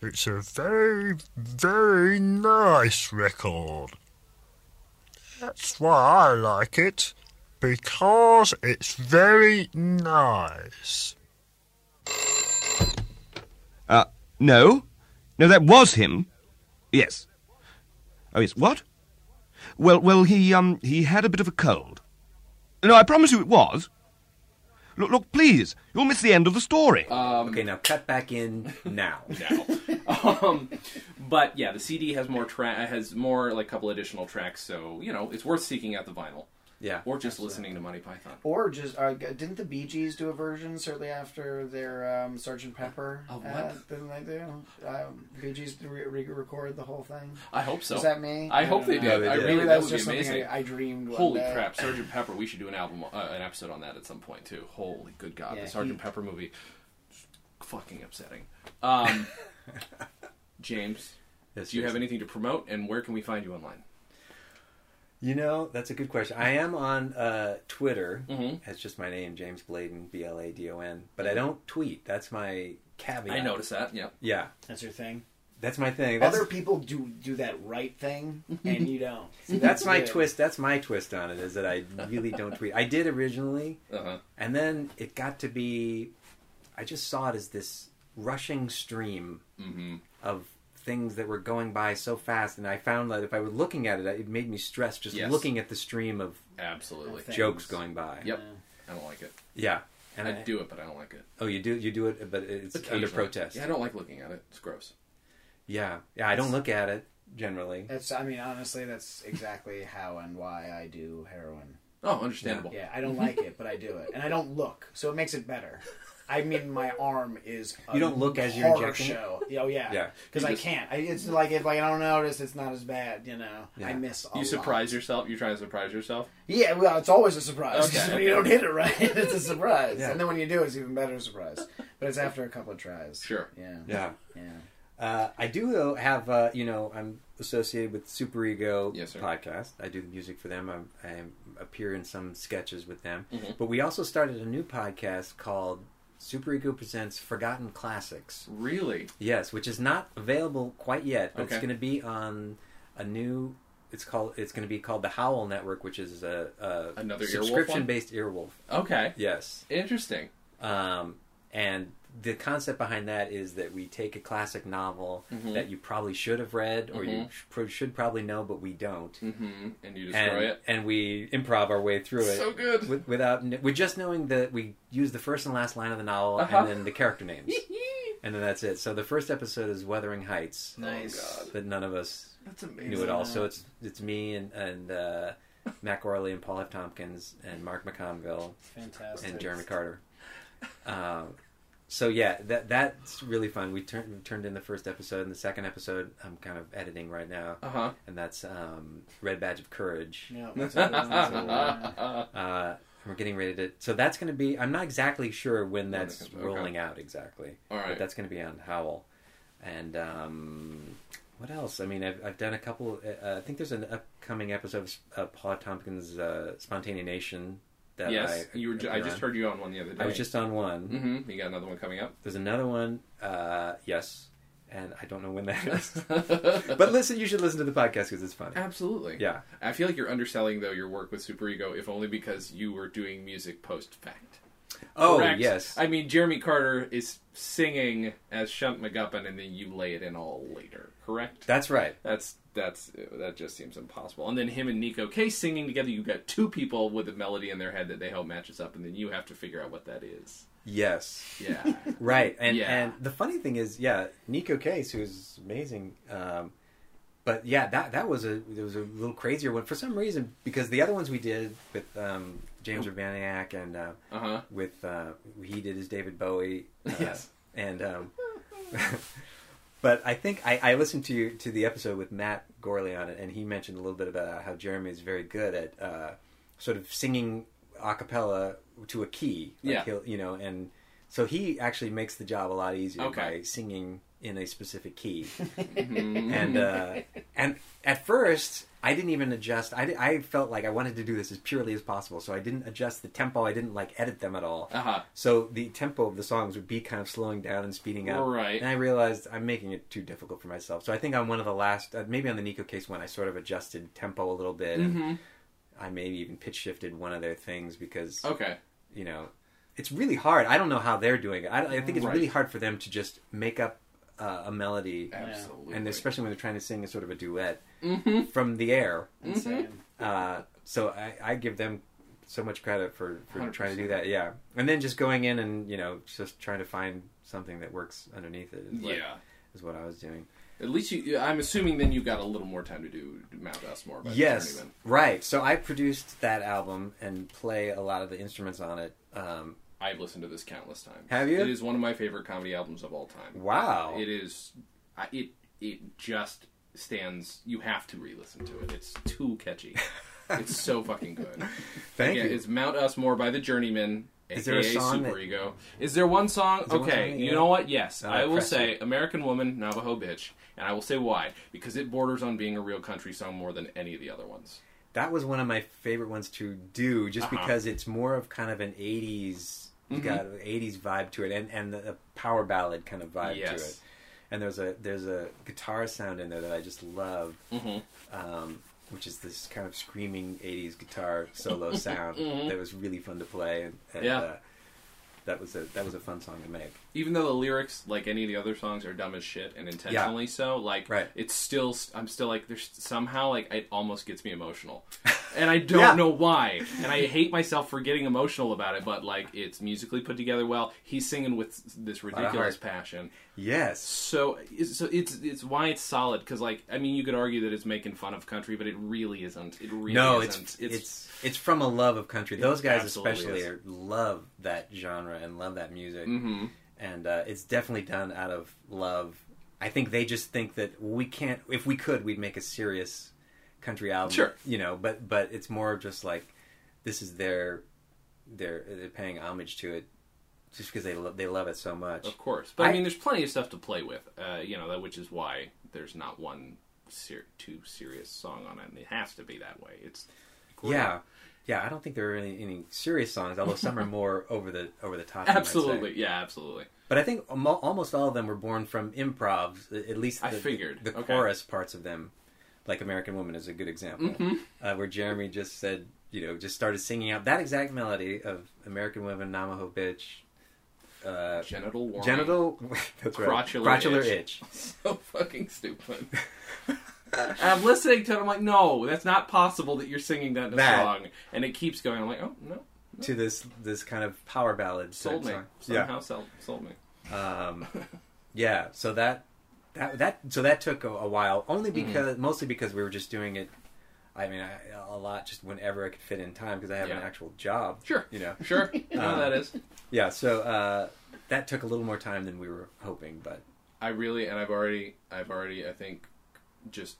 It's a very, very nice record. That's why I like it, because it's very nice. Uh, no. No, that was him. Yes. Oh, yes. What? Well, well, he, um, he had a bit of a cold. No, I promise you it was. Look, look, please. You'll miss the end of the story. okay, now cut back in now. now. um, but yeah, the CD has more tra- has more like a couple additional tracks, so you know it's worth seeking out the vinyl. Yeah, or just listening to Monty Python. or just uh, didn't the Bee Gees do a version shortly after their um, Sergeant Pepper? Of what? Uh, didn't they do? Um, Bee Gees re- re- record the whole thing. I hope so. Is that me? I hope don't they know. did. I really that that was would be just something amazing. I, I dreamed. One Holy day. crap, Sergeant Pepper! We should do an album, uh, an episode on that at some point too. Holy good God, Yeah, the Sergeant he- Pepper movie, fucking upsetting. Um, James, Yes, do you yes. have anything to promote, and where can we find you online? You know, that's a good question. I am on uh, Twitter. Mhm. It's just my name, James Bladon, B L A D O N. But I don't tweet. That's my caveat. I noticed that. Yeah. Yeah, That's your thing. that's my thing. That's, Other people do do that right thing, and you don't. See, that's my good. twist. That's my twist on it. Is that I really don't tweet. I did originally, Uh-huh. and then it got to be. I just saw it as this rushing stream Mm-hmm. of things that were going by so fast, and I found that if I was looking at it, it made me stress just Yes. looking at the stream of Absolutely. Things. jokes going by. Yep. I don't like it. Yeah, and I I, do it, but I don't like it. Oh, you do you do it, but it's under Occasionally. protest. Yeah, I don't like looking at it. It's gross. Yeah, yeah. I don't look at it generally. That's. I mean, honestly, that's exactly how and why I do heroin. Oh, understandable. Yeah, I don't like it, but I do it, and I don't look, so it makes it better. I mean, my arm is. A You don't look as you're injecting show. Yeah, Oh yeah, Yeah. Because I can't. I, it's like if like I don't notice, it's not as bad. You know, Yeah. I miss. A You surprise lot. yourself. You're trying to surprise yourself. Yeah, well, it's always a surprise. Okay. when you don't hit it right, it's a surprise, Yeah. and then when you do, it's even better surprise. But it's after a couple of tries. Sure. Yeah. Yeah. Yeah. Uh, I do though have uh, you know I'm associated with Superego Yes, podcast. I do the music for them. I, I appear in some sketches with them. Mhm. But we also started a new podcast called Superego presents Forgotten Classics. Really? Yes, which is not available quite yet, but Okay. it's going to be on a new. It's called. It's going to be called the Howl Network, which is a, a Another Earwolf subscription-based Earwolf. Okay. Yes. Interesting. Um, and the concept behind that is that we take a classic novel Mhm. that you probably should have read or you Mhm. sh- should probably know, but we don't. Mm-hmm. And you destroy and, it. and we improv our way through it. So good. With, without kn- with just knowing that we use the first and last line of the novel Uh-huh. and then the character names, and then that's it. So the first episode is Wuthering Heights. Nice. Oh, That none of us That's amazing. knew it all. So it's it's me and and uh, Matt Gourley and Paul F. Tompkins and Mark McConville Fantastic. and Jeremy Carter. Uh, so yeah, that that's really fun. We turned turned in the first episode, and the second episode I'm kind of editing right now, Uh-huh. and that's um, Red Badge of Courage. Yeah, that's a. That's a. Uh, we're getting ready to. So that's going to be. I'm not exactly sure when that's okay. rolling out exactly. All right. But that's going to be on Howl, and um, what else? I mean, I've, I've done a couple. Uh, I think there's an upcoming episode of uh, Paul Tompkins' uh, Spontaneanation. That yes, I, you were. ju- I just heard you on one the other day. I was just on one. Mm-hmm. You got another one coming up. There's another one. Uh, yes, and I don't know when that is. but listen, you should listen to the podcast because it's funny. Absolutely. Yeah. I feel like you're underselling though your work with Superego, if only because you were doing music post fact. Oh Correct? yes. I mean, Jeremy Carter is singing as Shunt McGuffin, and then you lay it in all later. Correct. That's right. That's that's that just seems impossible. And then him and Neko Case singing together, you've got two people with a melody in their head that they hope matches up, and then you have to figure out what that is. Yes. Yeah. Right. And Yeah. and the funny thing is, yeah, Neko Case, who's amazing. Um, but yeah, that that was a it was a little crazier one for some reason because the other ones we did with um, James Urbaniak and uh, Uh-huh. with uh, he did his David Bowie. Uh, Yes. And um, but I think I, I listened to to the episode with Matt Gourley on it, and he mentioned a little bit about how Jeremy is very good at uh, sort of singing a cappella to a key. Like Yeah. he'll, you know, and so he actually makes the job a lot easier Okay. by singing in a specific key. And uh, and at first I didn't even adjust. I, I felt like I wanted to do this as purely as possible, so I didn't adjust the tempo. I didn't like edit them at all. Uh-huh. So the tempo of the songs would be kind of slowing down and speeding up. Right. And I realized I'm making it too difficult for myself. So I think on one of the last, uh, maybe on the Neko Case one, I sort of adjusted tempo a little bit. Mhm. And I maybe even pitch shifted one of their things because Okay. you know, it's really hard. I don't know how they're doing it. I, I think it's Right. really hard for them to just make up uh, a melody, Absolutely. and especially when they're trying to sing a sort of a duet Mhm. from the air. Insane. Uh, so I, I give them so much credit for, for trying to do that. Yeah, and then just going in and you know just trying to find something that works underneath it. Is what, Yeah. is what I was doing. At least you. I'm assuming then you got a little more time to do Mount Us More. By yes, Journeymen. right. So I produced that album and play a lot of the instruments on it. Um, I've listened to this countless times. Have you? It is one of my favorite comedy albums of all time. Wow. It is. It it just stands. You have to re-listen to it. It's too catchy. it's so fucking good. Thank you. It's Mount Us More by the Journeymen. Is there a song Super that- Ego? Is there one song? There one okay, song? you know what? Yes, I will say it. "American Woman" Navajo bitch, and I will say why because it borders on being a real country song more than any of the other ones. That was one of my favorite ones to do, just Uh-huh. because it's more of kind of an '80s, Mhm. got an '80s vibe to it, and and the, a power ballad kind of vibe to it. And there's a there's a guitar sound in there that I just love, Mhm. um, which is this kind of screaming '80s guitar solo sound Mhm. that was really fun to play, and, and Yeah. uh, that was a that was a fun song to make. Even though the lyrics, like any of the other songs, are dumb as shit and intentionally so, like Right. it's still, I'm still like, there's somehow like it almost gets me emotional, and I don't Yeah. know why, and I hate myself for getting emotional about it, but like it's musically put together well. He's singing with this ridiculous passion. Yes. So, it's- so it's it's why it's solid because like I mean you could argue that it's making fun of country, but it really isn't. It really no, it's, isn't. it's it's from a love of country. Those guys absolutely especially is. are, love that genre and love that music, Mhm. And uh, it's definitely done out of love. I think they just think that we can't. If we could, we'd make a serious country album. Sure. you know, but but it's more just like this is their their they're paying homage to it just because they lo- they love it so much. Of course, but I, I- mean, there's plenty of stuff to play with. Uh, you know, that which is why there's not one ser- too serious song on it. And it has to be that way. It's Yeah. Yeah, I don't think there are any, any serious songs, although some are more over the over the top. you might say. Absolutely, yeah, absolutely. But I think almost all of them were born from improv. At least the, I figured. the Okay. chorus parts of them, like American Woman, is a good example, Mhm. uh, where Jeremy just said, you know, just started singing out that exact melody of American Woman, Navajo bitch, uh, Genital warming. genital, that's right, Crotchular crotchular itch. itch. so fucking stupid. And I'm listening to it. I'm like, no, that's not possible that you're singing that in a That- song. And it keeps going. I'm like, oh no, to this this kind of power ballad. sold me. song. Somehow sold, sold me. Um, yeah, so that that that so that took a, a while, only Mm-hmm. because mostly because we were just doing it. I mean, I, a lot just whenever I could fit in time because I have an Yeah. actual job. Sure. you know. Sure, you know that is. Yeah, so uh, that took a little more time than we were hoping, but I really, and I've already, I've already, I think, just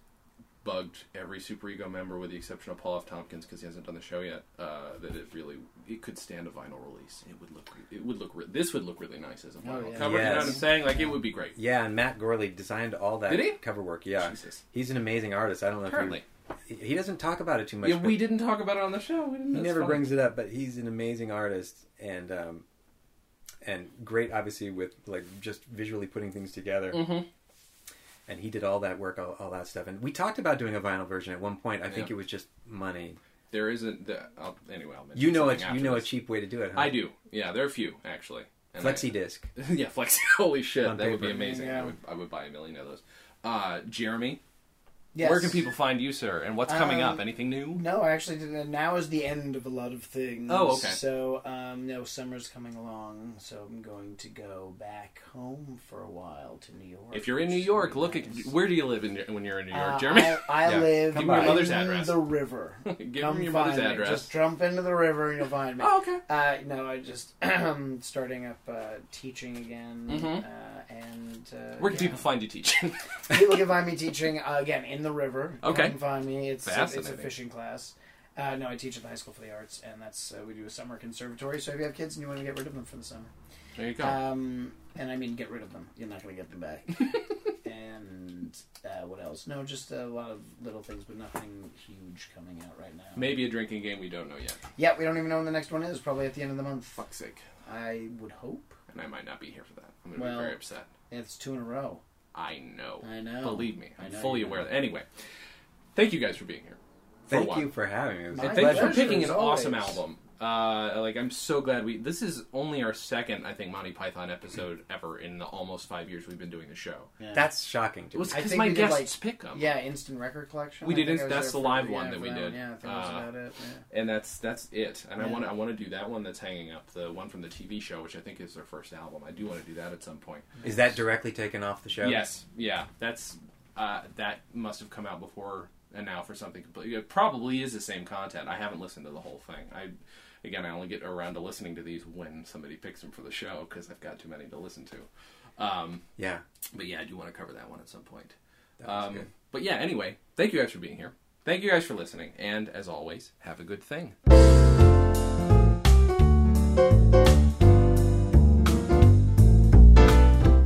bugged every Superego member with the exception of Paul F. Tompkins because he hasn't done the show yet. Uh, that it really, it could stand a vinyl release. It would look, it would look, re- this would look really nice as a vinyl yeah. cover. You know what I'm saying? Like it would be great. yeah, and Matt Gourley designed all that cover work. Yeah, Jesus. he's an amazing artist. I don't know Apparently. if you, he doesn't talk about it too much. Yeah, we didn't talk about it on the show. We didn't, he never fine. brings it up, but he's an amazing artist and um, and great, obviously, with like just visually putting things together. Mhm. And he did all that work, all, all that stuff. And we talked about doing a vinyl version at one point. I think Yeah. it was just money. There isn't. The, I'll, anyway, I'll You know, a, you after know a cheap way to do it. Huh? I do. Yeah, there are a few actually. And I- Flexi disc. yeah, flexi. Holy shit, On that would be amazing. Yeah. I would, I would buy a million of those. Uh, Jeremy, Yes. where can people find you, sir? And what's coming Um, up? Anything new? No, I actually did. Now is the end of a lot of things. Oh, okay. So, um, no, summer's coming along, so I'm going to go back home for a while to New York. If you're in New York, look nice. at where do you live in, when you're in New York, Uh, Jeremy? I, I Yeah. live Give me your in address. the river. Give Come your mother's me. address. Just jump into the river and you'll find me. Oh, okay. Uh, no, I just starting up uh, teaching again, Mhm. uh, and uh, Where can yeah. people find you teaching? people can find me teaching uh, again in the river. Okay. can find me. It's a, it's a fishing class. Uh, no, I teach at the High School for the Arts, and that's uh, we do a summer conservatory. So if you have kids and you want to get rid of them for the summer, there you go. um, and I mean get rid of them, you're not going to get them back. and uh, what else? No, just a lot of little things, but nothing huge coming out right now. Maybe a drinking game we don't know yet. Yeah, we don't even know when the next one is. Probably at the end of the month. Fuck's sake. I would hope. And I might not be here for that. I'm going to Well- be very upset. It's two in a row. I know. I know. Believe me, I I'm know fully aware. know. Of that. Anyway, thank you guys for being here. For a Thank while. you for having me. It was My And thanks for picking as an awesome album. Uh, like I'm so glad we. This is only our second, I think, Monty Python episode ever in the almost five years we've been doing the show. Yeah. That's shocking to It was me. I because think my we did, guests pick them. Yeah, instant record collection. We I did think inst- was that's there the live for- one yeah, that we for did. Yeah, I think that's Uh, about it. Yeah. and that's that's it. And I Yeah. want to I want to do that one that's hanging up, the one from the TV show, which I think is their first album. I do want to do that at some point. Is that directly taken off the show? Yes, yeah, that's uh, that must have come out before and now for something completely. It probably is the same content. I haven't listened to the whole thing. I again, I only get around to listening to these when somebody picks them for the show because I've got too many to listen to. Um, Yeah. but yeah, I do want to cover that one at some point. Um, but yeah, anyway, thank you guys for being here. Thank you guys for listening, and as always, have a good thing.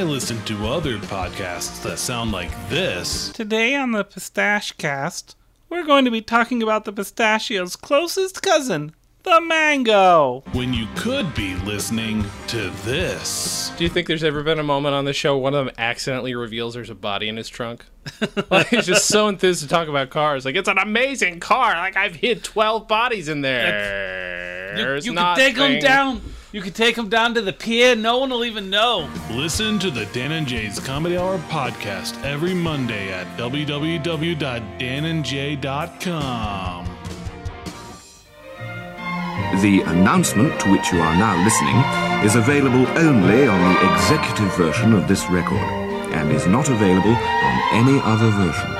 Why listen to other podcasts that sound like this? Today on the Pistache Cast, we're going to be talking about the pistachio's closest cousin, the mango. When you could be listening to this. Do you think there's ever been a moment on the show one of them accidentally reveals there's a body in his trunk? like he's just so enthused to talk about cars. Like it's an amazing car. Like I've hid twelve bodies in there. You, you can take nothing. them down. You can take them down to the pier. No one will even know. Listen to the Dan and Jay's Comedy Hour podcast every Monday at www.danandjay.com. The announcement to which you are now listening is available only on the executive version of this record and is not available on any other version.